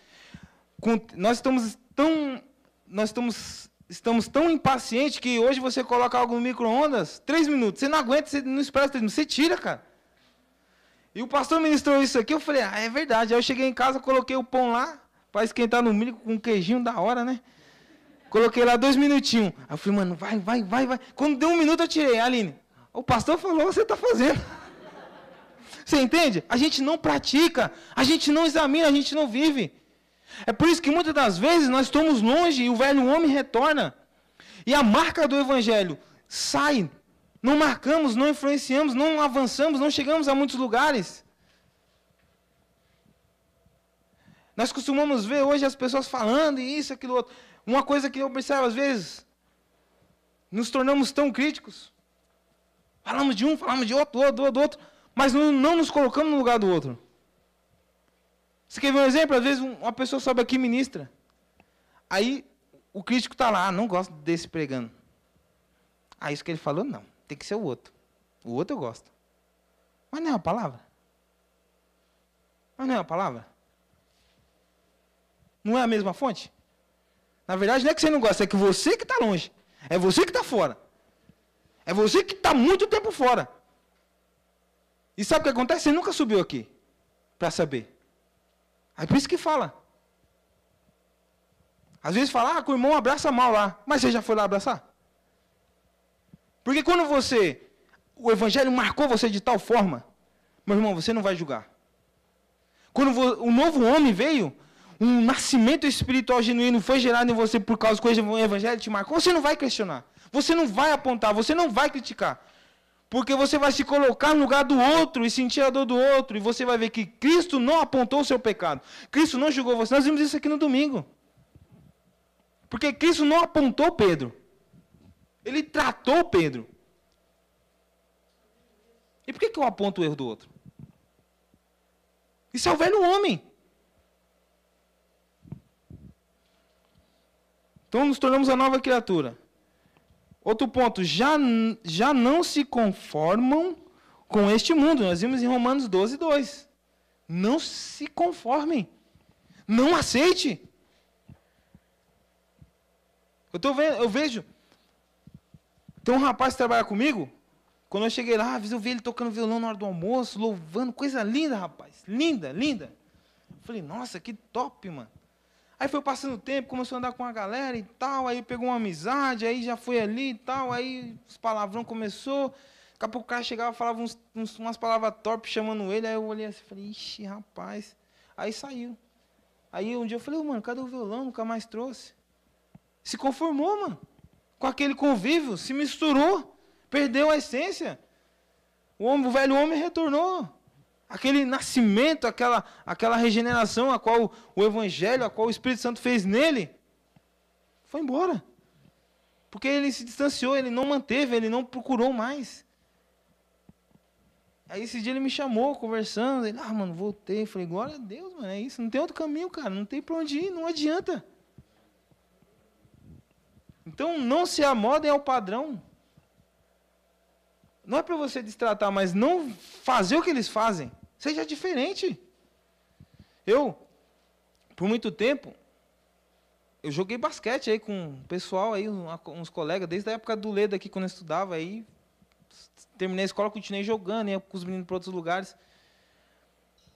Nós estamos tão, nós estamos estamos tão impacientes que hoje você coloca algo no micro-ondas, três minutos. Você não aguenta, você não espera três minutos, você tira, cara. E o pastor ministrou isso aqui, eu falei, ah, é verdade. Aí eu cheguei em casa, coloquei o pão lá, para esquentar no milho com queijinho da hora, né? Coloquei lá dois minutinhos. Aí eu falei, mano, vai, vai, vai, vai. Quando deu um minuto, eu tirei. Aline, o pastor falou, você está fazendo. Você entende? A gente não pratica, a gente não examina, a gente não vive. É por isso que muitas das vezes nós estamos longe e o velho homem retorna. E a marca do evangelho sai não marcamos, não influenciamos, não avançamos, não chegamos a muitos lugares. Nós costumamos ver hoje as pessoas falando e isso, aquilo outro. Uma coisa que eu percebo às vezes, nos tornamos tão críticos. Falamos de um, falamos de outro, do outro, do outro, mas não, não nos colocamos no lugar do outro. Você quer ver um exemplo? Às vezes uma pessoa sobe aqui e ministra. Aí o crítico está lá, ah, não gosto desse pregando. Ah, isso que ele falou, não. Tem que ser o outro. O outro eu gosto. Mas não é uma palavra. Mas não é uma palavra. Não é a mesma fonte? Na verdade, não é que você não gosta, é que você que está longe. É você que está fora. É você que está muito tempo fora. E sabe o que acontece? Você nunca subiu aqui para saber. É por isso que fala. Às vezes fala, ah, que o irmão abraça mal lá. Mas você já foi lá abraçar? Porque quando você, o evangelho marcou você de tal forma, meu irmão, você não vai julgar. Quando o novo homem veio, um nascimento espiritual genuíno foi gerado em você por causa que o evangelho te marcou, você não vai questionar. Você não vai apontar, você não vai criticar. Porque você vai se colocar no lugar do outro e sentir a dor do outro. E você vai ver que Cristo não apontou o seu pecado. Cristo não julgou você. Nós vimos isso aqui no domingo. Porque Cristo não apontou Pedro. Ele tratou Pedro. E por que, que eu aponto o erro do outro? Isso é o velho homem. Então nos tornamos a nova criatura. Outro ponto, já, já não se conformam com este mundo. Nós vimos em Romanos 12, 2. Não se conformem. Não aceite. Eu, tô vendo, eu vejo. Tem um rapaz que trabalha comigo. Quando eu cheguei lá, eu vi ele tocando violão na hora do almoço, louvando. Coisa linda, rapaz. Linda, linda. Eu falei, nossa, que top, mano. Aí foi passando o tempo, começou a andar com a galera e tal, aí pegou uma amizade, aí já foi ali e tal, aí os palavrão começou. Daqui a pouco o cara chegava falava uns, uns, umas palavras torpes chamando ele, aí eu olhei assim e falei, ixi, rapaz. Aí saiu. Aí um dia eu falei, oh, mano, cadê o violão? Nunca mais trouxe. Se conformou, mano. Com aquele convívio, se misturou, perdeu a essência. O, homem, o velho homem retornou aquele nascimento, aquela, aquela regeneração a qual o Evangelho, a qual o Espírito Santo fez nele, foi embora. Porque ele se distanciou, ele não manteve, ele não procurou mais. Aí esse dia ele me chamou, conversando, ele, ah, mano, voltei. Eu falei, glória a Deus, mano, é isso, não tem outro caminho, cara, não tem para onde ir, não adianta. Então não se amodem ao padrão. Não é para você destratar, mas não fazer o que eles fazem. Seja diferente. Eu, por muito tempo, eu joguei basquete aí com o pessoal aí, uns colegas, desde a época do Leda aqui, quando eu estudava aí. Terminei a escola, continuei jogando, ia com os meninos para outros lugares.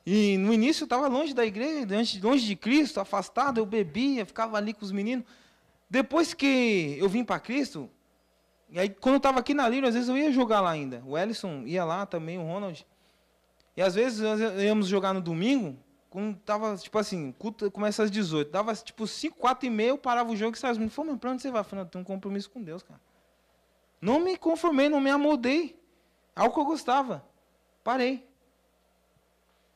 E no início eu estava longe da igreja, longe de Cristo, afastado, eu bebia, ficava ali com os meninos. Depois que eu vim para Cristo, e aí quando eu estava aqui na Lira, às vezes eu ia jogar lá ainda. O Ellison ia lá também, o Ronald. E às vezes nós íamos jogar no domingo, quando tava, tipo assim, culto começa às 18, dava tipo 5, 4 e meia, eu parava o jogo e saia os meninos, falou, pra onde você vai? Eu falei, eu tenho um compromisso com Deus, cara. Não me conformei, não me amoldei. Algo que eu gostava. Parei.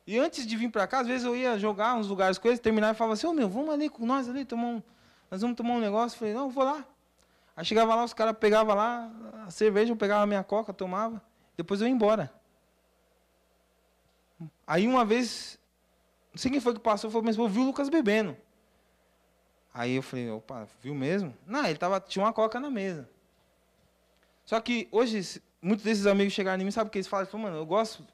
E antes de vir para cá, às vezes eu ia jogar uns lugares com eles, terminar e falava assim, ô oh, meu, vamos ali com nós ali, tomar um, nós vamos tomar um negócio. Eu falei, não, eu vou lá. Aí chegava lá, os caras pegavam lá a cerveja, eu pegava a minha coca, tomava, depois eu ia embora. Aí uma vez, não sei quem foi que passou, falou, mas eu vi o Lucas bebendo. Aí eu falei, opa, viu mesmo? Não, ele tava, tinha uma coca na mesa. Só que hoje, muitos desses amigos chegaram em mim, sabe o que eles falam? Eles falam, mano, eu gosto,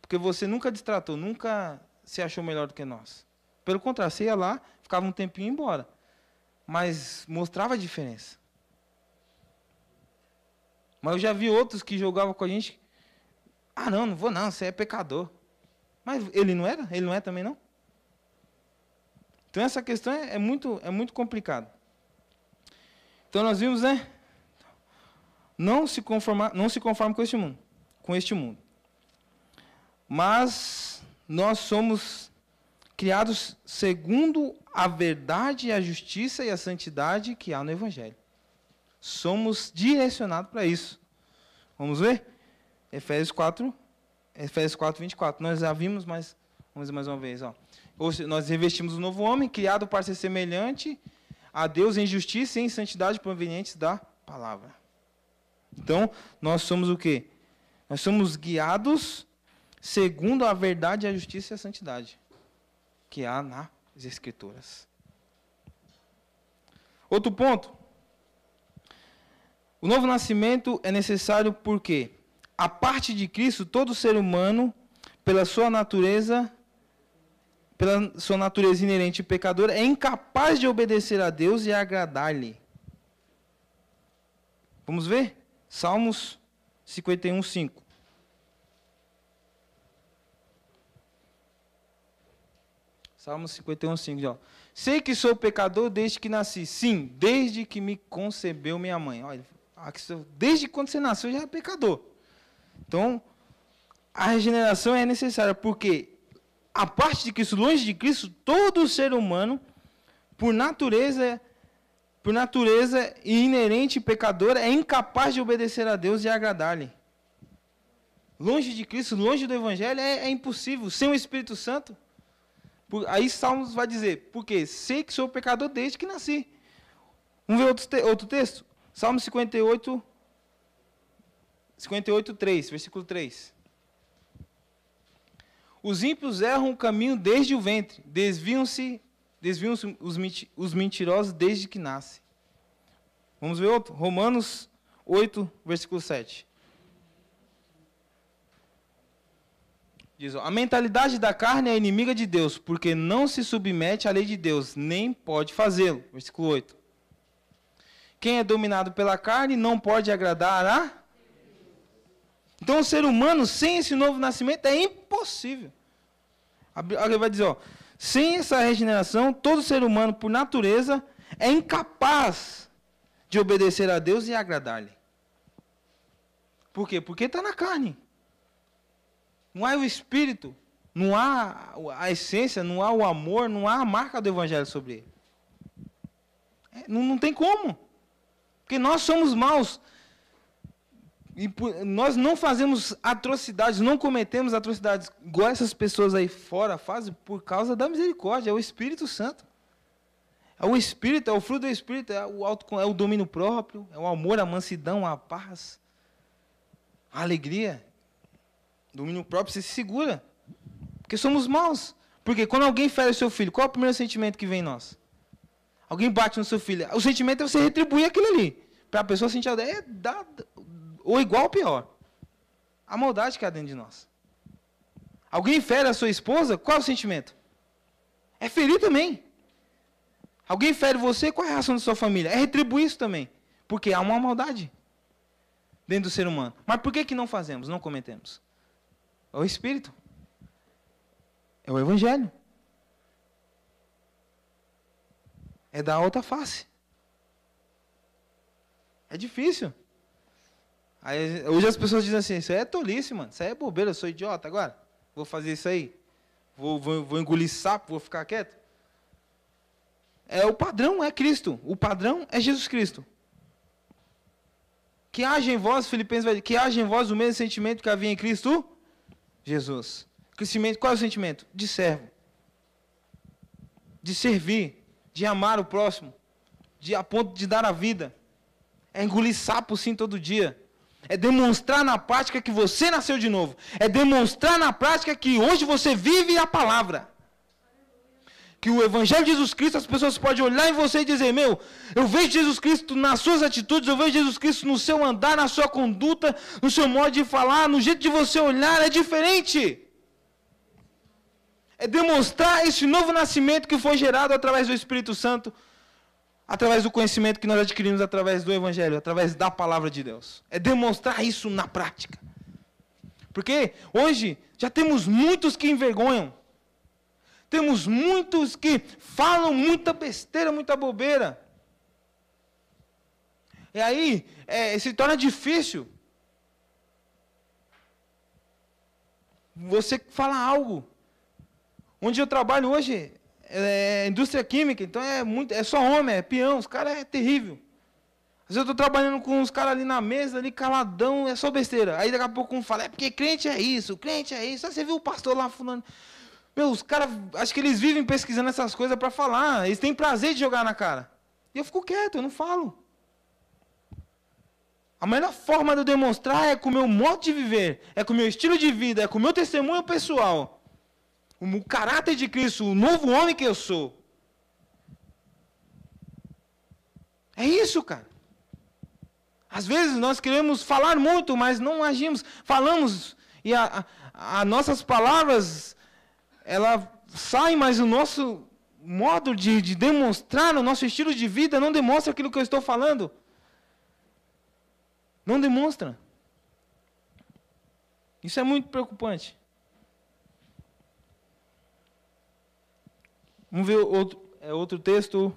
porque você nunca destratou, nunca se achou melhor do que nós. Pelo contrário, você ia lá, ficava um tempinho e ia embora. Mas mostrava a diferença. Mas eu já vi outros que jogavam com a gente. Ah, não, não vou não, você é pecador. Mas ele não era? Ele não é também não? Então essa questão é, é muito, é muito complicada. Então nós vimos, né? Não se conformar, não se conforme com este mundo, com este mundo. Mas nós somos criados segundo a verdade, a justiça e a santidade que há no evangelho. Somos direcionados para isso. Vamos ver? Efésios 4, Efésios 4, 24. Nós já vimos, mas vamos mais uma vez. Ó. Nós revestimos o novo homem, criado para ser semelhante a Deus em justiça e em santidade provenientes da palavra. Então, nós somos o quê? Nós somos guiados segundo a verdade, a justiça e a santidade que há nas Escrituras. Outro ponto. O novo nascimento é necessário porque, a parte de Cristo, todo ser humano, pela sua natureza, pela sua natureza inerente e pecadora, é incapaz de obedecer a Deus e agradar-lhe. Vamos ver? Salmos 51, 5. Salmo 51, 5. Ó. Sei que sou pecador desde que nasci. Sim, desde que me concebeu minha mãe. Olha, desde quando você nasceu já é pecador. Então, a regeneração é necessária, porque a parte de Cristo, longe de Cristo, todo ser humano, por natureza, por natureza inerente e pecador, é incapaz de obedecer a Deus e agradar-lhe. Longe de Cristo, longe do Evangelho, é, é impossível. Sem o Espírito Santo, Aí Salmos vai dizer, porque sei que sou pecador desde que nasci. Vamos ver outro, te outro texto? Salmo 58, 58, 3, versículo 3. Os ímpios erram o caminho desde o ventre, desviam-se desviam os, os mentirosos desde que nascem. Vamos ver outro? Romanos 8, versículo 7. Diz, a mentalidade da carne é inimiga de Deus, porque não se submete à lei de Deus, nem pode fazê-lo. Versículo 8. Quem é dominado pela carne não pode agradar a. Então, o ser humano, sem esse novo nascimento, é impossível. Ele vai dizer, ó, sem essa regeneração, todo ser humano, por natureza, é incapaz de obedecer a Deus e agradar-lhe. Por quê? Porque está na carne. Não há o espírito, não há a essência, não há o amor, não há a marca do evangelho sobre ele. É, não, não tem como. Porque nós somos maus. E nós não fazemos atrocidades, não cometemos atrocidades igual essas pessoas aí fora fazem por causa da misericórdia, é o Espírito Santo. É o Espírito, é o fruto do Espírito, é o, auto, é o domínio próprio, é o amor, a mansidão, a paz, a alegria. Domínio próprio, você se segura. Porque somos maus. Porque quando alguém fere o seu filho, qual é o primeiro sentimento que vem em nós? Alguém bate no seu filho. O sentimento é você retribuir aquilo ali. Para a pessoa sentir é, dá, ou igual ou pior. A maldade que há dentro de nós. Alguém fere a sua esposa, qual é o sentimento? É ferir também. Alguém fere você, qual é a reação da sua família? É retribuir isso também. Porque há uma maldade dentro do ser humano. Mas por que, que não fazemos, não cometemos? É o Espírito. É o Evangelho. É da outra face. É difícil. Aí, hoje as pessoas dizem assim, isso aí é tolice, mano. Isso aí é bobeira, eu sou idiota agora. Vou fazer isso aí. Vou, vou, vou engolir sapo, vou ficar quieto. É o padrão, é Cristo. O padrão é Jesus Cristo. Que haja em vós, Filipenses vai dizer, que haja em vós o mesmo sentimento que havia em Cristo Jesus. Crescimento, qual é o sentimento? De servo. De servir, de amar o próximo, de a ponto de dar a vida. É engolir sapo sim todo dia. É demonstrar na prática que você nasceu de novo. É demonstrar na prática que hoje você vive a palavra que o Evangelho de Jesus Cristo, as pessoas podem olhar em você e dizer: Meu, eu vejo Jesus Cristo nas suas atitudes, eu vejo Jesus Cristo no seu andar, na sua conduta, no seu modo de falar, no jeito de você olhar, é diferente. É demonstrar esse novo nascimento que foi gerado através do Espírito Santo, através do conhecimento que nós adquirimos através do Evangelho, através da palavra de Deus. É demonstrar isso na prática. Porque hoje já temos muitos que envergonham. Temos muitos que falam muita besteira, muita bobeira. E aí é, se torna difícil você falar algo. Onde eu trabalho hoje é indústria química, então é muito, é só homem, é peão, os caras é terrível. Às vezes eu estou trabalhando com uns caras ali na mesa, ali caladão, é só besteira. Aí daqui a pouco um fala, é porque crente é isso, crente é isso. Aí você viu o pastor lá falando. Meu, os caras, acho que eles vivem pesquisando essas coisas para falar. Eles têm prazer de jogar na cara. E eu fico quieto, eu não falo. A melhor forma de eu demonstrar é com o meu modo de viver, é com o meu estilo de vida, é com o meu testemunho pessoal. O caráter de Cristo, o novo homem que eu sou. É isso, cara. Às vezes nós queremos falar muito, mas não agimos. Falamos e as nossas palavras, ela saem, mas o nosso modo de, de demonstrar, o nosso estilo de vida não demonstra aquilo que eu estou falando. Não demonstra. Isso é muito preocupante. Vamos ver outro, é outro texto.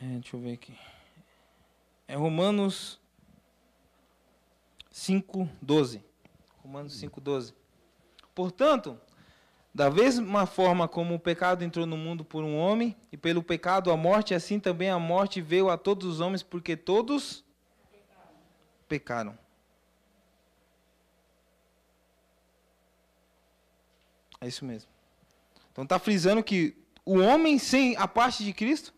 É, deixa eu ver aqui. É Romanos 5:12. Romanos 5:12. Portanto, da mesma forma como o pecado entrou no mundo por um homem, e pelo pecado a morte, assim também a morte veio a todos os homens, porque todos pecaram. É isso mesmo. Então está frisando que o homem sem a parte de Cristo,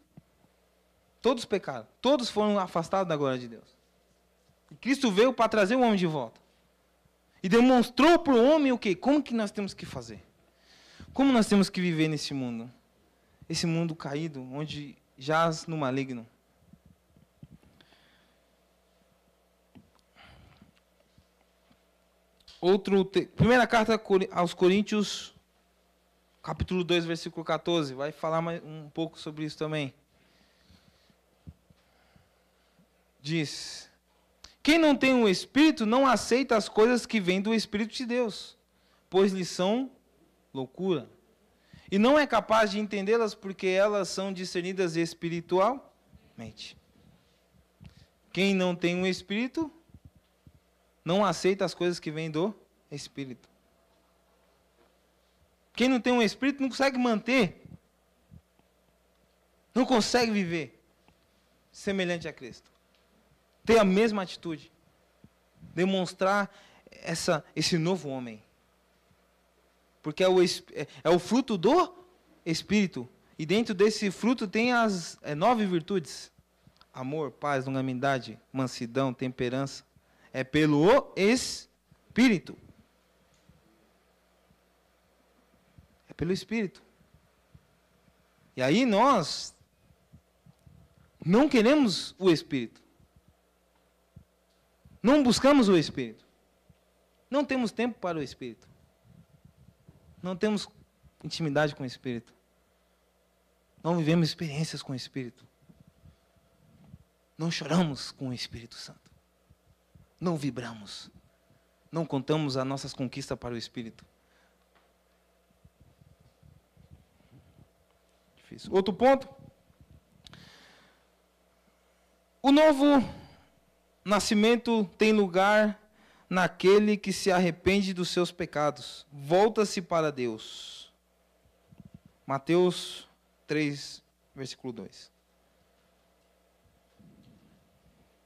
todos pecaram. Todos foram afastados da glória de Deus. E Cristo veio para trazer o homem de volta. E demonstrou para o homem o quê? Como que nós temos que fazer? Como nós temos que viver nesse mundo? Esse mundo caído, onde jaz no maligno. Outro, primeira carta aos Coríntios, capítulo 2, versículo 14, vai falar mais, um pouco sobre isso também. Diz: Quem não tem o um Espírito não aceita as coisas que vêm do Espírito de Deus, pois lhes são loucura. E não é capaz de entendê-las porque elas são discernidas espiritualmente. Quem não tem o um Espírito não aceita as coisas que vêm do Espírito. Quem não tem um Espírito não consegue manter, não consegue viver semelhante a Cristo. Ter a mesma atitude, demonstrar essa, esse novo homem. Porque é o, é, é o fruto do Espírito. E dentro desse fruto tem as é, nove virtudes: amor, paz, longanimidade, mansidão, temperança é pelo Espírito. É pelo Espírito. E aí nós não queremos o Espírito. Não buscamos o Espírito. Não temos tempo para o Espírito. Não temos intimidade com o Espírito. Não vivemos experiências com o Espírito. Não choramos com o Espírito Santo não vibramos. Não contamos as nossas conquistas para o Espírito. Difícil. Outro ponto. O novo nascimento tem lugar naquele que se arrepende dos seus pecados, volta-se para Deus. Mateus 3, versículo 2.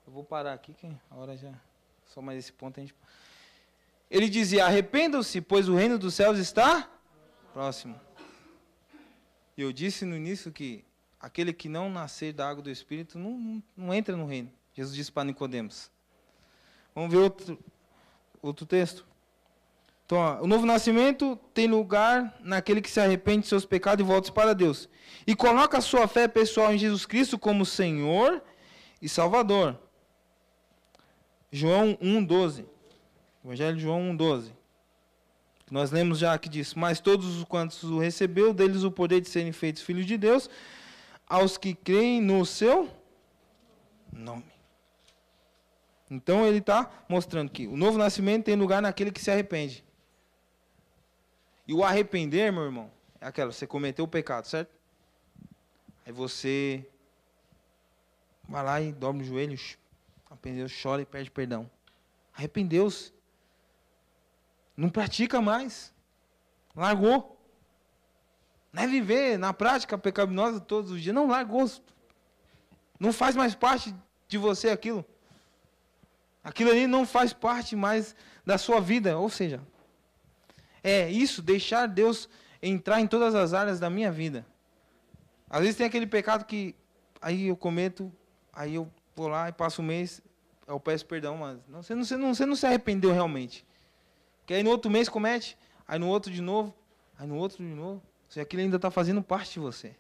Eu vou parar aqui que a hora já. Só mais esse ponto a gente. Ele dizia: Arrependam-se, pois o reino dos céus está próximo. Eu disse no início que aquele que não nascer da água do Espírito não, não, não entra no reino. Jesus disse para Nicodemos. Vamos ver outro, outro texto. Então, ó, o novo nascimento tem lugar naquele que se arrepende de seus pecados e volta para Deus. E coloca a sua fé pessoal em Jesus Cristo como Senhor e Salvador. João 1,12. Evangelho de João 1,12. Nós lemos já que diz: Mas todos os quantos o recebeu, deles o poder de serem feitos filhos de Deus, aos que creem no seu nome. Então ele está mostrando que o novo nascimento tem lugar naquele que se arrepende. E o arrepender, meu irmão, é aquela, você cometeu o pecado, certo? Aí você vai lá e dobra os joelhos, Arrependeu, chora e pede perdão. Arrependeu-se. Não pratica mais. Largou. Não é viver na prática pecaminosa todos os dias. Não, largou. Não faz mais parte de você aquilo. Aquilo ali não faz parte mais da sua vida. Ou seja, é isso, deixar Deus entrar em todas as áreas da minha vida. Às vezes tem aquele pecado que aí eu cometo, aí eu vou lá e passo um mês, eu peço perdão, mas não, você, não, você, não, você não se arrependeu realmente. Porque aí no outro mês comete, aí no outro de novo, aí no outro de novo. Seja, aquilo ainda está fazendo parte de você.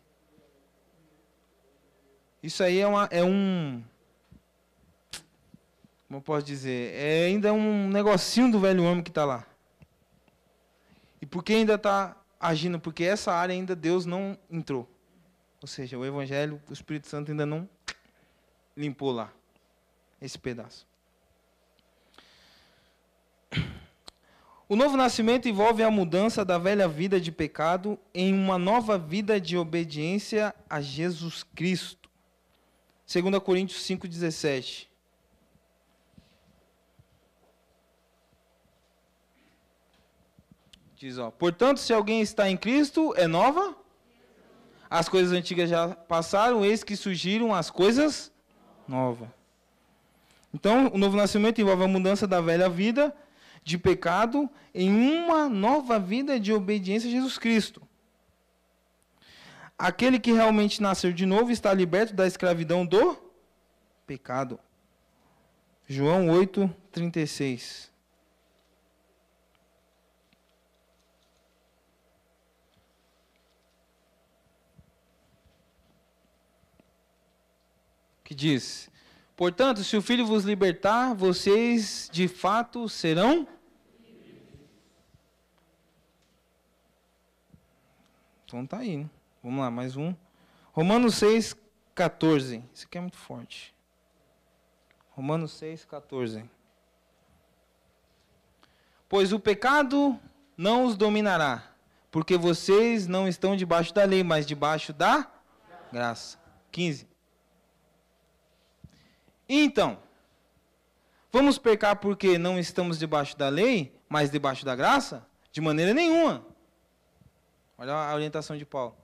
Isso aí é, uma, é um. Como eu posso dizer? É ainda um negocinho do velho homem que está lá. E por que ainda está agindo? Porque essa área ainda Deus não entrou. Ou seja, o Evangelho, o Espírito Santo ainda não limpou lá esse pedaço. O novo nascimento envolve a mudança da velha vida de pecado em uma nova vida de obediência a Jesus Cristo. 2 Coríntios 5,17. Diz, ó, portanto, se alguém está em Cristo, é nova? As coisas antigas já passaram, eis que surgiram as coisas novas. Então, o novo nascimento envolve a mudança da velha vida de pecado em uma nova vida de obediência a Jesus Cristo. Aquele que realmente nasceu de novo está liberto da escravidão do pecado. João 8, 36. Que diz: Portanto, se o Filho vos libertar, vocês de fato serão Então tá aí, né? Vamos lá, mais um. Romanos 6, 14. Isso aqui é muito forte. Romanos 6, 14. Pois o pecado não os dominará, porque vocês não estão debaixo da lei, mas debaixo da graça. 15. Então, vamos pecar porque não estamos debaixo da lei, mas debaixo da graça? De maneira nenhuma. Olha a orientação de Paulo.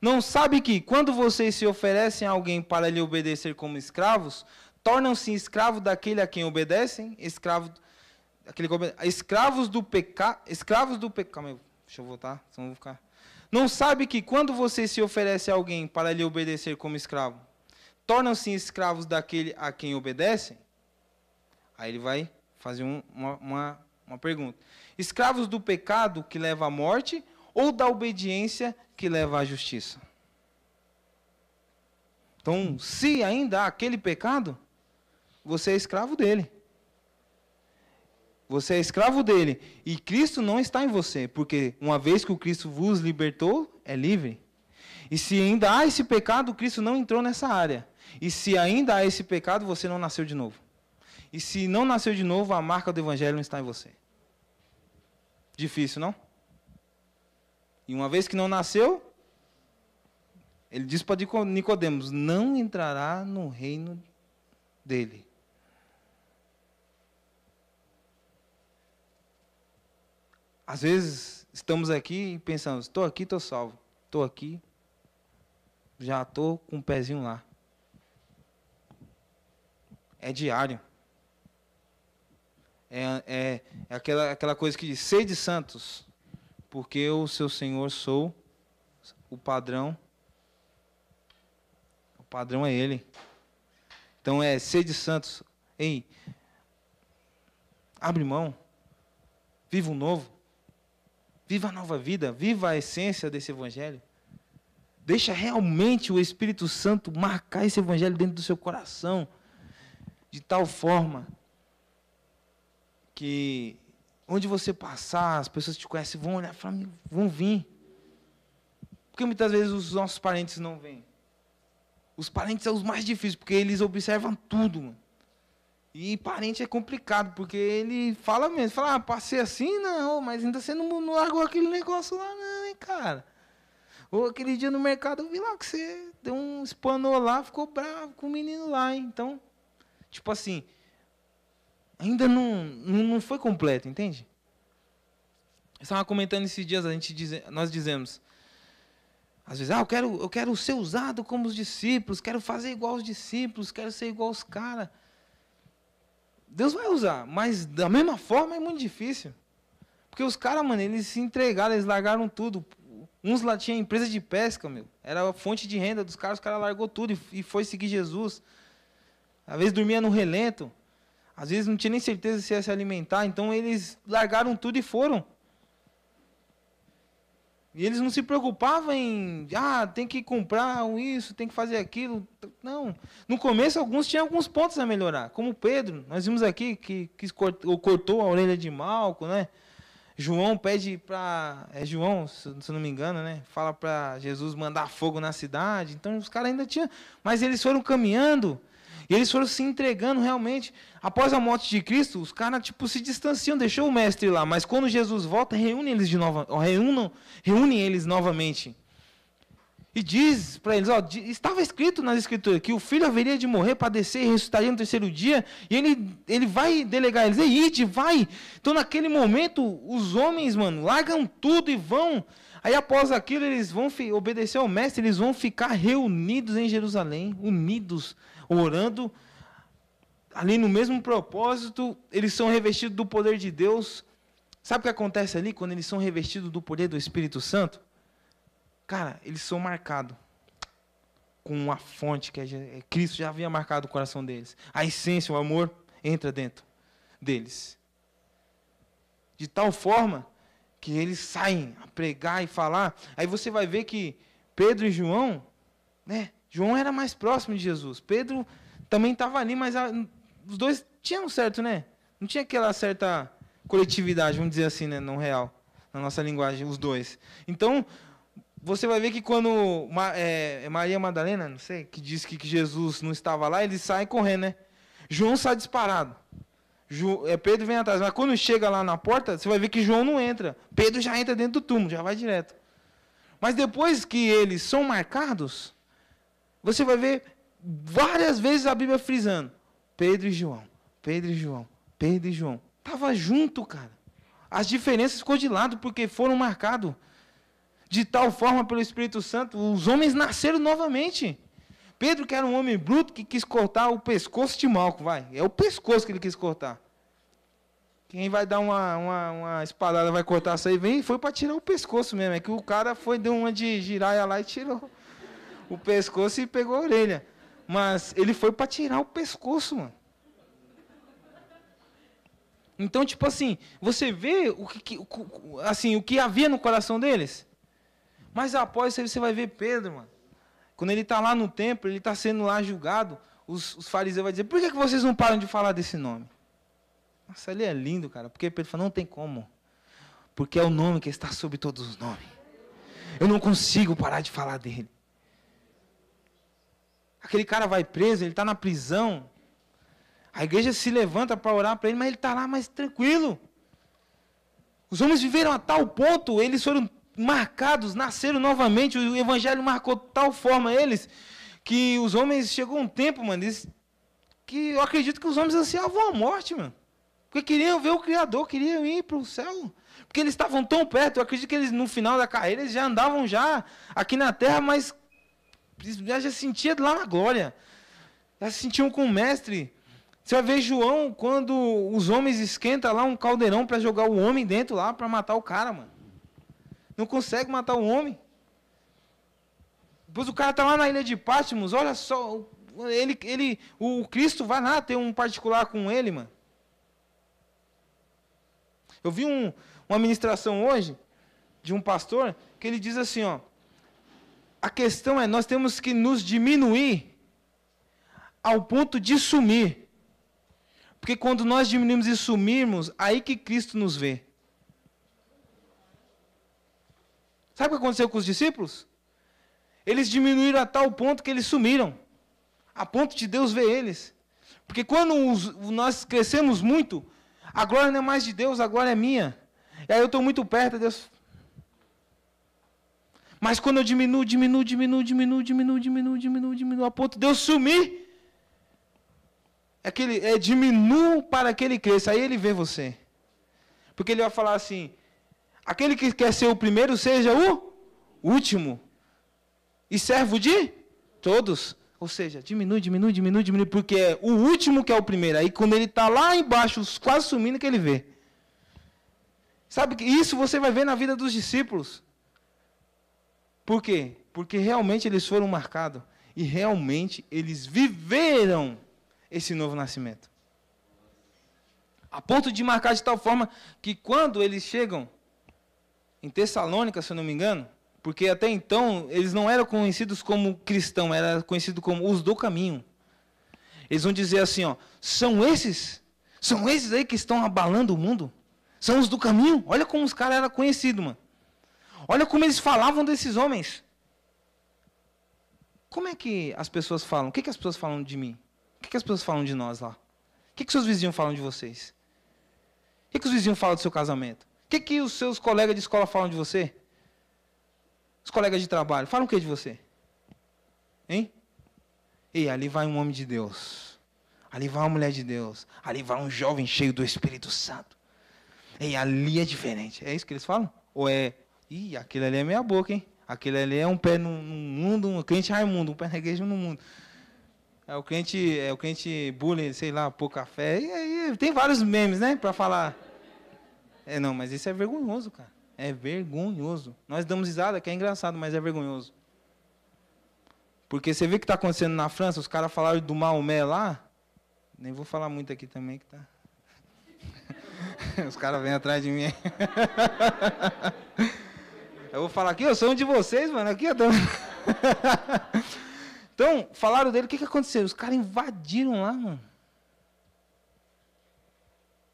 Não sabe que quando vocês se oferecem a alguém para lhe obedecer como escravos, tornam-se escravos daquele a quem obedecem, escravo, aquele escravos do pecado, escravos do pecado. Deixa eu voltar, senão vou ficar. Não sabe que quando você se oferece a alguém para lhe obedecer como escravo, tornam-se escravos daquele a quem obedecem? Aí ele vai fazer um, uma, uma, uma pergunta. Escravos do pecado que leva à morte ou da obediência que leva à justiça? Então, se ainda há aquele pecado, você é escravo dele. Você é escravo dele. E Cristo não está em você, porque uma vez que o Cristo vos libertou, é livre. E se ainda há esse pecado, Cristo não entrou nessa área. E se ainda há esse pecado, você não nasceu de novo. E se não nasceu de novo, a marca do Evangelho não está em você. Difícil, não? E uma vez que não nasceu, ele diz para Nicodemos: não entrará no reino dele. Às vezes estamos aqui e pensamos: estou aqui, estou salvo. Estou aqui, já estou com um pezinho lá é diário. É, é, é aquela, aquela coisa que diz, sede santos, porque eu, seu Senhor, sou o padrão. O padrão é Ele. Então é sede santos. Ei, abre mão. Viva o novo. Viva a nova vida. Viva a essência desse evangelho. Deixa realmente o Espírito Santo marcar esse evangelho dentro do seu coração de tal forma que onde você passar, as pessoas te conhecem, vão olhar e vão vir. Porque muitas vezes os nossos parentes não vêm. Os parentes são os mais difíceis, porque eles observam tudo, mano. E parente é complicado, porque ele fala mesmo, fala, ah, passei assim, não, mas ainda você não, não largou aquele negócio lá, não, hein, cara. Ou aquele dia no mercado eu vi lá que você deu um espanou lá, ficou bravo com o menino lá, hein? Então, Tipo assim, ainda não, não foi completo, entende? Eu estava comentando esses dias, a gente diz, nós dizemos, Às vezes, ah, eu quero, eu quero ser usado como os discípulos, quero fazer igual os discípulos, quero ser igual os caras. Deus vai usar, mas da mesma forma é muito difícil. Porque os caras, mano, eles se entregaram, eles largaram tudo. Uns lá tinham empresa de pesca, meu. Era a fonte de renda dos caras, os caras largou tudo e, foi seguir Jesus. Às vezes dormia no relento. Às vezes não tinha nem certeza se ia se alimentar. Então eles largaram tudo e foram. E eles não se preocupavam em, ah, tem que comprar isso, tem que fazer aquilo. Não. No começo, alguns tinham alguns pontos a melhorar. Como Pedro, nós vimos aqui que, que cortou a orelha de Malco, né? João pede para. É João, se não me engano, né? Fala para Jesus mandar fogo na cidade. Então os caras ainda tinham. Mas eles foram caminhando. E eles foram se entregando realmente. Após a morte de Cristo, os caras tipo, se distanciam, deixou o mestre lá. Mas quando Jesus volta, reúne eles de novo, reúnam, reúnem eles novamente. E diz para eles, ó, estava escrito nas escrituras que o filho haveria de morrer, padecer e ressuscitaria no terceiro dia, e ele, ele vai delegar eles, ei, ide, vai. Então naquele momento, os homens, mano, largam tudo e vão. Aí após aquilo, eles vão obedecer ao mestre, eles vão ficar reunidos em Jerusalém, unidos, orando, ali no mesmo propósito, eles são revestidos do poder de Deus. Sabe o que acontece ali quando eles são revestidos do poder do Espírito Santo? Cara, eles são marcados com uma fonte que é Cristo já havia marcado o coração deles. A essência, o amor entra dentro deles. De tal forma que eles saem a pregar e falar. Aí você vai ver que Pedro e João, né? João era mais próximo de Jesus. Pedro também estava ali, mas a, os dois tinham certo, né? Não tinha aquela certa coletividade, vamos dizer assim, né, no real, na nossa linguagem, os dois. Então, você vai ver que quando é, é, Maria Madalena, não sei, que diz que, que, Jesus não estava lá, ele sai correndo, né? João sai disparado. Ju, é, Pedro vem atrás. Mas quando chega lá na porta, você vai ver que João não entra. Pedro já entra dentro do túmulo, já vai direto. Mas depois que eles são marcados, você vai ver várias vezes a Bíblia frisando: Pedro e João, Pedro e João, Pedro e João. Tava junto, cara. As diferenças ficou de lado porque foram marcados de tal forma pelo Espírito Santo, os homens nasceram novamente. Pedro, que era um homem bruto, que quis cortar o pescoço de Malco, vai. É o pescoço que ele quis cortar. Quem vai dar uma, uma, uma espadada, vai cortar isso aí, vem, foi para tirar o pescoço mesmo. É que o cara foi, deu uma de giraia lá e tirou o pescoço e pegou a orelha. Mas ele foi para tirar o pescoço, mano. Então, tipo assim, você vê o que, assim, o que havia no coração deles? Mas após isso você vai ver Pedro, mano. Quando ele está lá no templo, ele está sendo lá julgado, os, os, fariseus vão dizer, por que, que vocês não param de falar desse nome? Nossa, ele é lindo, cara. Porque Pedro fala, não tem como. Porque é o nome que está sobre todos os nomes. Eu não consigo parar de falar dele. Aquele cara vai preso, ele está na prisão. A igreja se levanta para orar para ele, mas ele está lá mais tranquilo. Os homens viveram a tal ponto, eles foram marcados, nasceram novamente. O evangelho marcou tal forma eles que os homens chegou um tempo, mano, eles, que eu acredito que os homens ansiavam a morte, mano. Porque queriam ver o Criador, queriam ir para o céu. Porque eles estavam tão perto, eu acredito que eles, no final da carreira, eles já andavam já aqui na terra, mas já, já sentia lá na glória. Já se sentiam com o mestre. Você vai ver João, quando os homens esquentam lá um caldeirão para jogar o homem dentro lá, para matar o cara, mano. Não consegue matar o homem. Depois o cara está lá na ilha de Patmos, olha só, ele, ele, o Cristo vai lá ter um particular com ele, mano. Eu vi um, uma ministração hoje de um pastor que ele diz assim, ó, a questão é nós temos que nos diminuir ao ponto de sumir. Porque quando nós diminuímos e sumirmos, aí que Cristo nos vê. Sabe o que aconteceu com os discípulos? Eles diminuíram a tal ponto que eles sumiram, a ponto de Deus ver eles. Porque quando os, nós crescemos muito, a glória não é mais de Deus, a glória é minha. E aí eu estou muito perto, Deus. Mas quando eu diminuo, diminuo, diminuo, diminuo, diminuo, diminuo, diminuo, diminuo, a ponto de Deus sumir, é, aquele, é diminuo para que ele cresça. Aí ele vê você. Porque ele vai falar assim: Aquele que quer ser o primeiro, seja o último. e servo de todos. Ou seja, diminui, diminui, diminui, diminui, porque é o último que é o primeiro. Aí quando ele está lá embaixo, quase sumindo, que ele vê. Sabe que isso você vai ver na vida dos discípulos. Por quê? Porque realmente eles foram marcados e realmente eles viveram esse novo nascimento. A ponto de marcar de tal forma que quando eles chegam em Tessalônica, se eu não me engano, porque até então eles não eram conhecidos como cristãos, eram conhecidos como os do caminho. Eles vão dizer assim, ó, são esses, são esses aí que estão abalando o mundo? São os do caminho? Olha como os caras eram conhecidos, mano. Olha como eles falavam desses homens. Como é que as pessoas falam? O que, que as pessoas falam de mim? O que, que as pessoas falam de nós lá? O que, que seus vizinhos falam de vocês? O que, que os vizinhos falam do seu casamento? O que, que os seus colegas de escola falam de você? Os colegas de trabalho falam o que de você? Hein? E ali vai um homem de Deus. Ali vai uma mulher de Deus. Ali vai um jovem cheio do Espírito Santo. E ali é diferente. É isso que eles falam? Ou é. Ih, aquele ali é meia boca, hein? Aquele ali é um pé no, no mundo, um crente Raimundo, um pé igreja no mundo. É o crente, é o crente bullying, sei lá, pouca fé. E aí tem vários memes, né, para falar. É não, mas isso é vergonhoso, cara. É vergonhoso. Nós damos risada, que é engraçado, mas é vergonhoso. Porque você vê o que está acontecendo na França, os caras falaram do Maomé lá. Nem vou falar muito aqui também, que tá. Os caras vêm atrás de mim. Eu vou falar aqui, eu sou um de vocês, mano. Aqui eu tô... Então, falaram dele, o que, que aconteceu? Os caras invadiram lá, mano.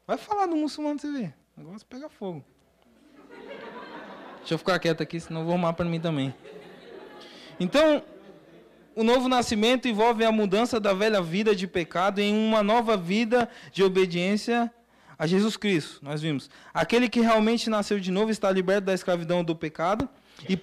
Vai falar do muçulmano pra você ver. O negócio pega fogo. Deixa eu ficar quieto aqui, senão vou arrumar para mim também. Então, o novo nascimento envolve a mudança da velha vida de pecado em uma nova vida de obediência a Jesus Cristo, nós vimos. Aquele que realmente nasceu de novo está liberto da escravidão do pecado e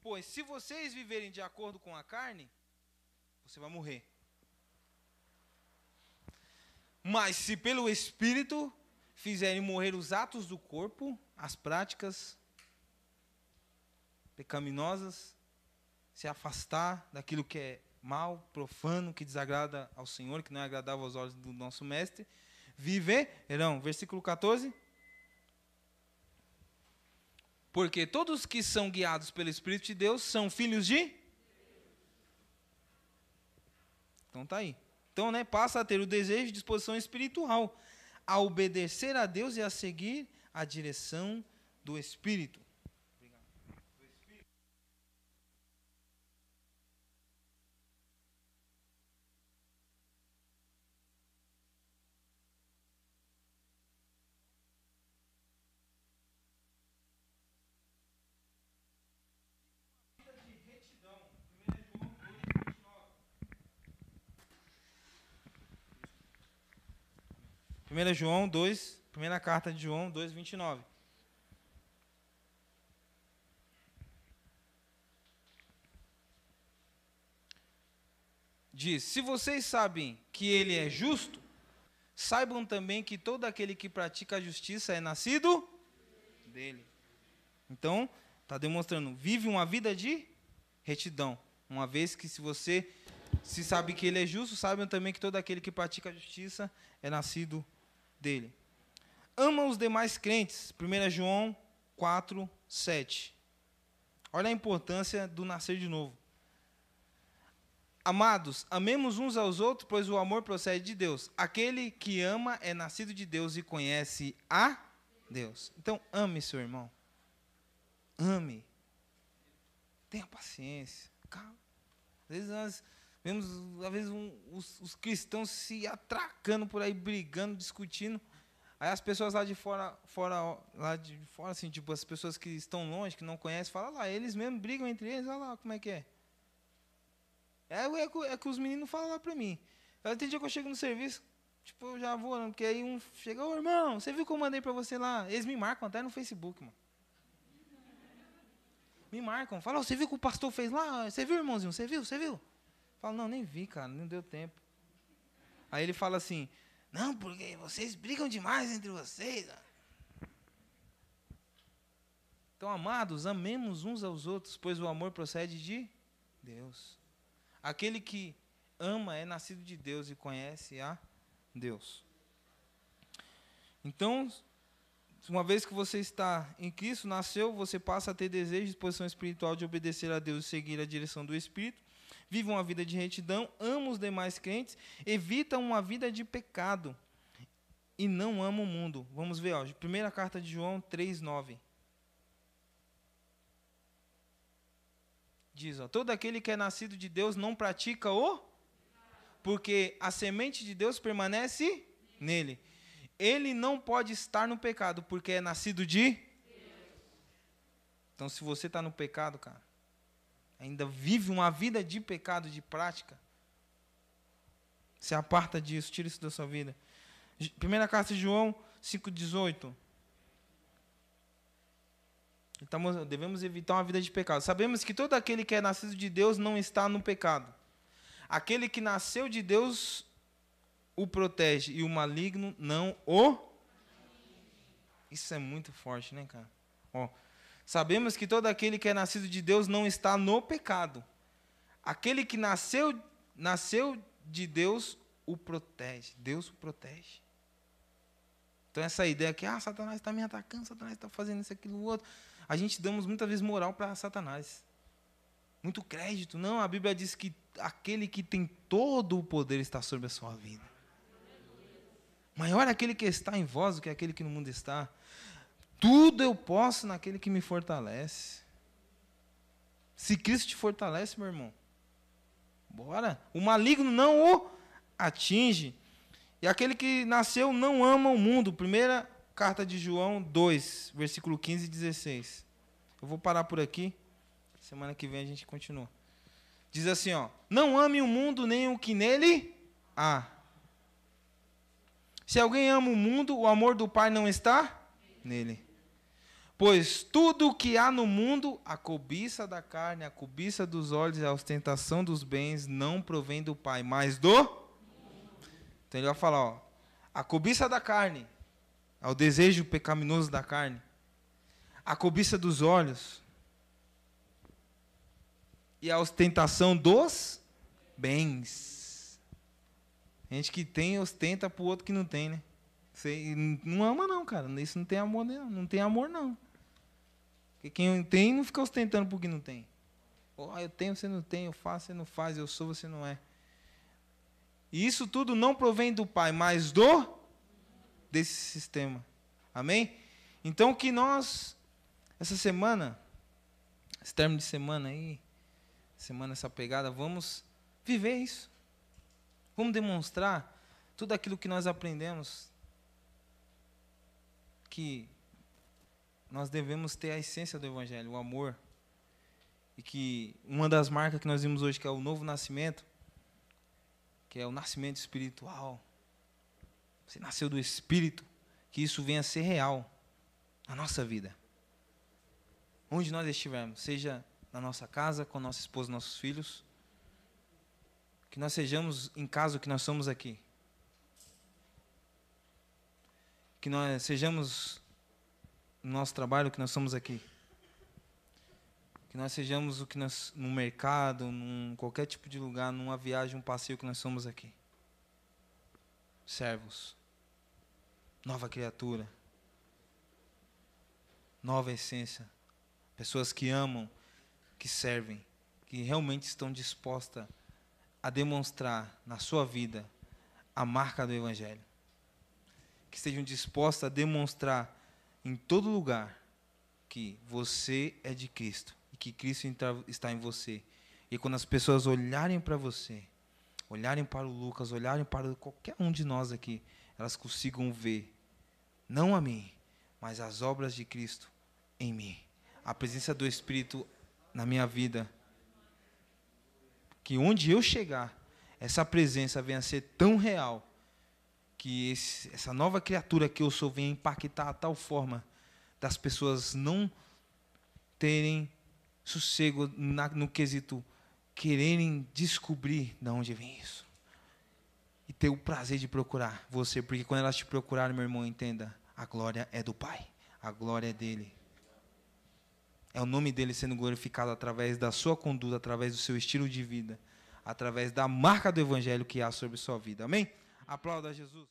Pois se vocês viverem de acordo com a carne, você vai morrer. Mas se pelo Espírito fizerem morrer os atos do corpo, as práticas pecaminosas, se afastar daquilo que é mal, profano, que desagrada ao Senhor, que não é agradável aos olhos do nosso mestre, viverão. Versículo 14. Porque todos que são guiados pelo Espírito de Deus são filhos de. Então tá aí. Então, né, passa a ter o desejo e disposição espiritual a obedecer a Deus e a seguir a direção do Espírito. 1 João 2, primeira carta de João 2, 29. Diz: Se vocês sabem que ele é justo, saibam também que todo aquele que pratica a justiça é nascido dele. Então, está demonstrando, vive uma vida de retidão. Uma vez que se você se sabe que ele é justo, saibam também que todo aquele que pratica a justiça é nascido dele. Ama os demais crentes. 1 João 4, 7. Olha a importância do nascer de novo. Amados, amemos uns aos outros, pois o amor procede de Deus. Aquele que ama é nascido de Deus e conhece a Deus. Então, ame seu irmão. Ame. Tenha paciência. Calma. Às vezes nós Vemos, às vezes, um, os, os, cristãos se atracando por aí, brigando, discutindo. Aí as pessoas lá de fora, fora, lá de fora, assim, tipo, as pessoas que estão longe, que não conhecem, falam lá, eles mesmos brigam entre eles, olha lá como é que é. É, é, é que os meninos falam lá pra mim. Aí tem dia que eu chego no serviço, tipo, eu já vou, porque aí um chega, ô irmão, você viu que eu mandei pra você lá? Eles me marcam até no Facebook, mano. Me marcam, falam, oh, você viu o que o pastor fez lá? Você viu, irmãozinho? Você viu? Você viu? Falo, não, nem vi, cara, não deu tempo. Aí ele fala assim, não, porque vocês brigam demais entre vocês. Então, amados, amemos uns aos outros, pois o amor procede de Deus. Aquele que ama é nascido de Deus e conhece a Deus. Então, uma vez que você está em Cristo, nasceu, você passa a ter desejo e disposição espiritual de obedecer a Deus e seguir a direção do Espírito vivam uma vida de retidão, amam os demais crentes, evitam uma vida de pecado e não amam o mundo. Vamos ver, ó, primeira carta de João 3:9. Diz, ó, todo aquele que é nascido de Deus não pratica o porque a semente de Deus permanece nele. Ele não pode estar no pecado porque é nascido de Então, se você está no pecado, cara, ainda vive uma vida de pecado, de prática, se aparta disso, tira isso da sua vida. Primeira carta de João 5,18. Então, devemos evitar uma vida de pecado. Sabemos que todo aquele que é nascido de Deus não está no pecado. Aquele que nasceu de Deus o protege e o maligno não o. Isso é muito forte, né, cara? Ó, Sabemos que todo aquele que é nascido de Deus não está no pecado. Aquele que nasceu, nasceu de Deus o protege. Deus o protege. Então essa ideia que ah, Satanás está me atacando, Satanás está fazendo isso, aquilo, outro. A gente damos muitas vezes moral para Satanás. Muito crédito. Não, a Bíblia diz que aquele que tem todo o poder está sobre a sua vida. Maior é aquele que está em vós do que aquele que no mundo está. Tudo eu posso naquele que me fortalece. Se Cristo te fortalece, meu irmão, bora. O maligno não o atinge. E aquele que nasceu não ama o mundo. Primeira carta de João 2, versículo 15 e 16. Eu vou parar por aqui. Semana que vem a gente continua. Diz assim, ó: Não ame o mundo nem o que nele há. Se alguém ama o mundo, o amor do Pai não está nele. Pois tudo o que há no mundo, a cobiça da carne, a cobiça dos olhos e a ostentação dos bens, não provém do Pai, mas do. Então ele vai falar: ó, a cobiça da carne, ao desejo pecaminoso da carne, a cobiça dos olhos e a ostentação dos bens. Gente que tem, ostenta para o outro que não tem, né? Você não ama, não, cara. Isso não tem amor, não. Não tem amor, não. Porque quem tem não fica ostentando porque não tem. Oh, eu tenho, você não tem, eu faço, você não faz, eu sou, você não é. E isso tudo não provém do Pai, mas do desse sistema. Amém? Então que nós, essa semana, esse término de semana aí, semana essa pegada, vamos viver isso. Vamos demonstrar tudo aquilo que nós aprendemos. Que nós devemos ter a essência do Evangelho, o amor. E que uma das marcas que nós vimos hoje, que é o novo nascimento, que é o nascimento espiritual. Você nasceu do Espírito, que isso venha a ser real na nossa vida. Onde nós estivermos, seja na nossa casa, com nossa esposa, nossos filhos, que nós sejamos em casa o que nós somos aqui. Que nós sejamos no nosso trabalho que nós somos aqui. Que nós sejamos o que nós no mercado, num qualquer tipo de lugar, numa viagem, um passeio que nós somos aqui. Servos. Nova criatura. Nova essência. Pessoas que amam, que servem, que realmente estão dispostas a demonstrar na sua vida a marca do evangelho. Que estejam dispostas a demonstrar em todo lugar que você é de Cristo e que Cristo está em você. E quando as pessoas olharem para você, olharem para o Lucas, olharem para qualquer um de nós aqui, elas consigam ver não a mim, mas as obras de Cristo em mim. A presença do Espírito na minha vida. Que onde eu chegar, essa presença venha a ser tão real que esse, essa nova criatura que eu sou venha impactar a tal forma das pessoas não terem sossego na, no quesito quererem descobrir de onde vem isso. E ter o prazer de procurar você, porque quando elas te procurarem, meu irmão, entenda, a glória é do Pai, a glória é dele. É o nome dele sendo glorificado através da sua conduta, através do seu estilo de vida, através da marca do evangelho que há sobre sua vida. Amém? Aplauda Jesus.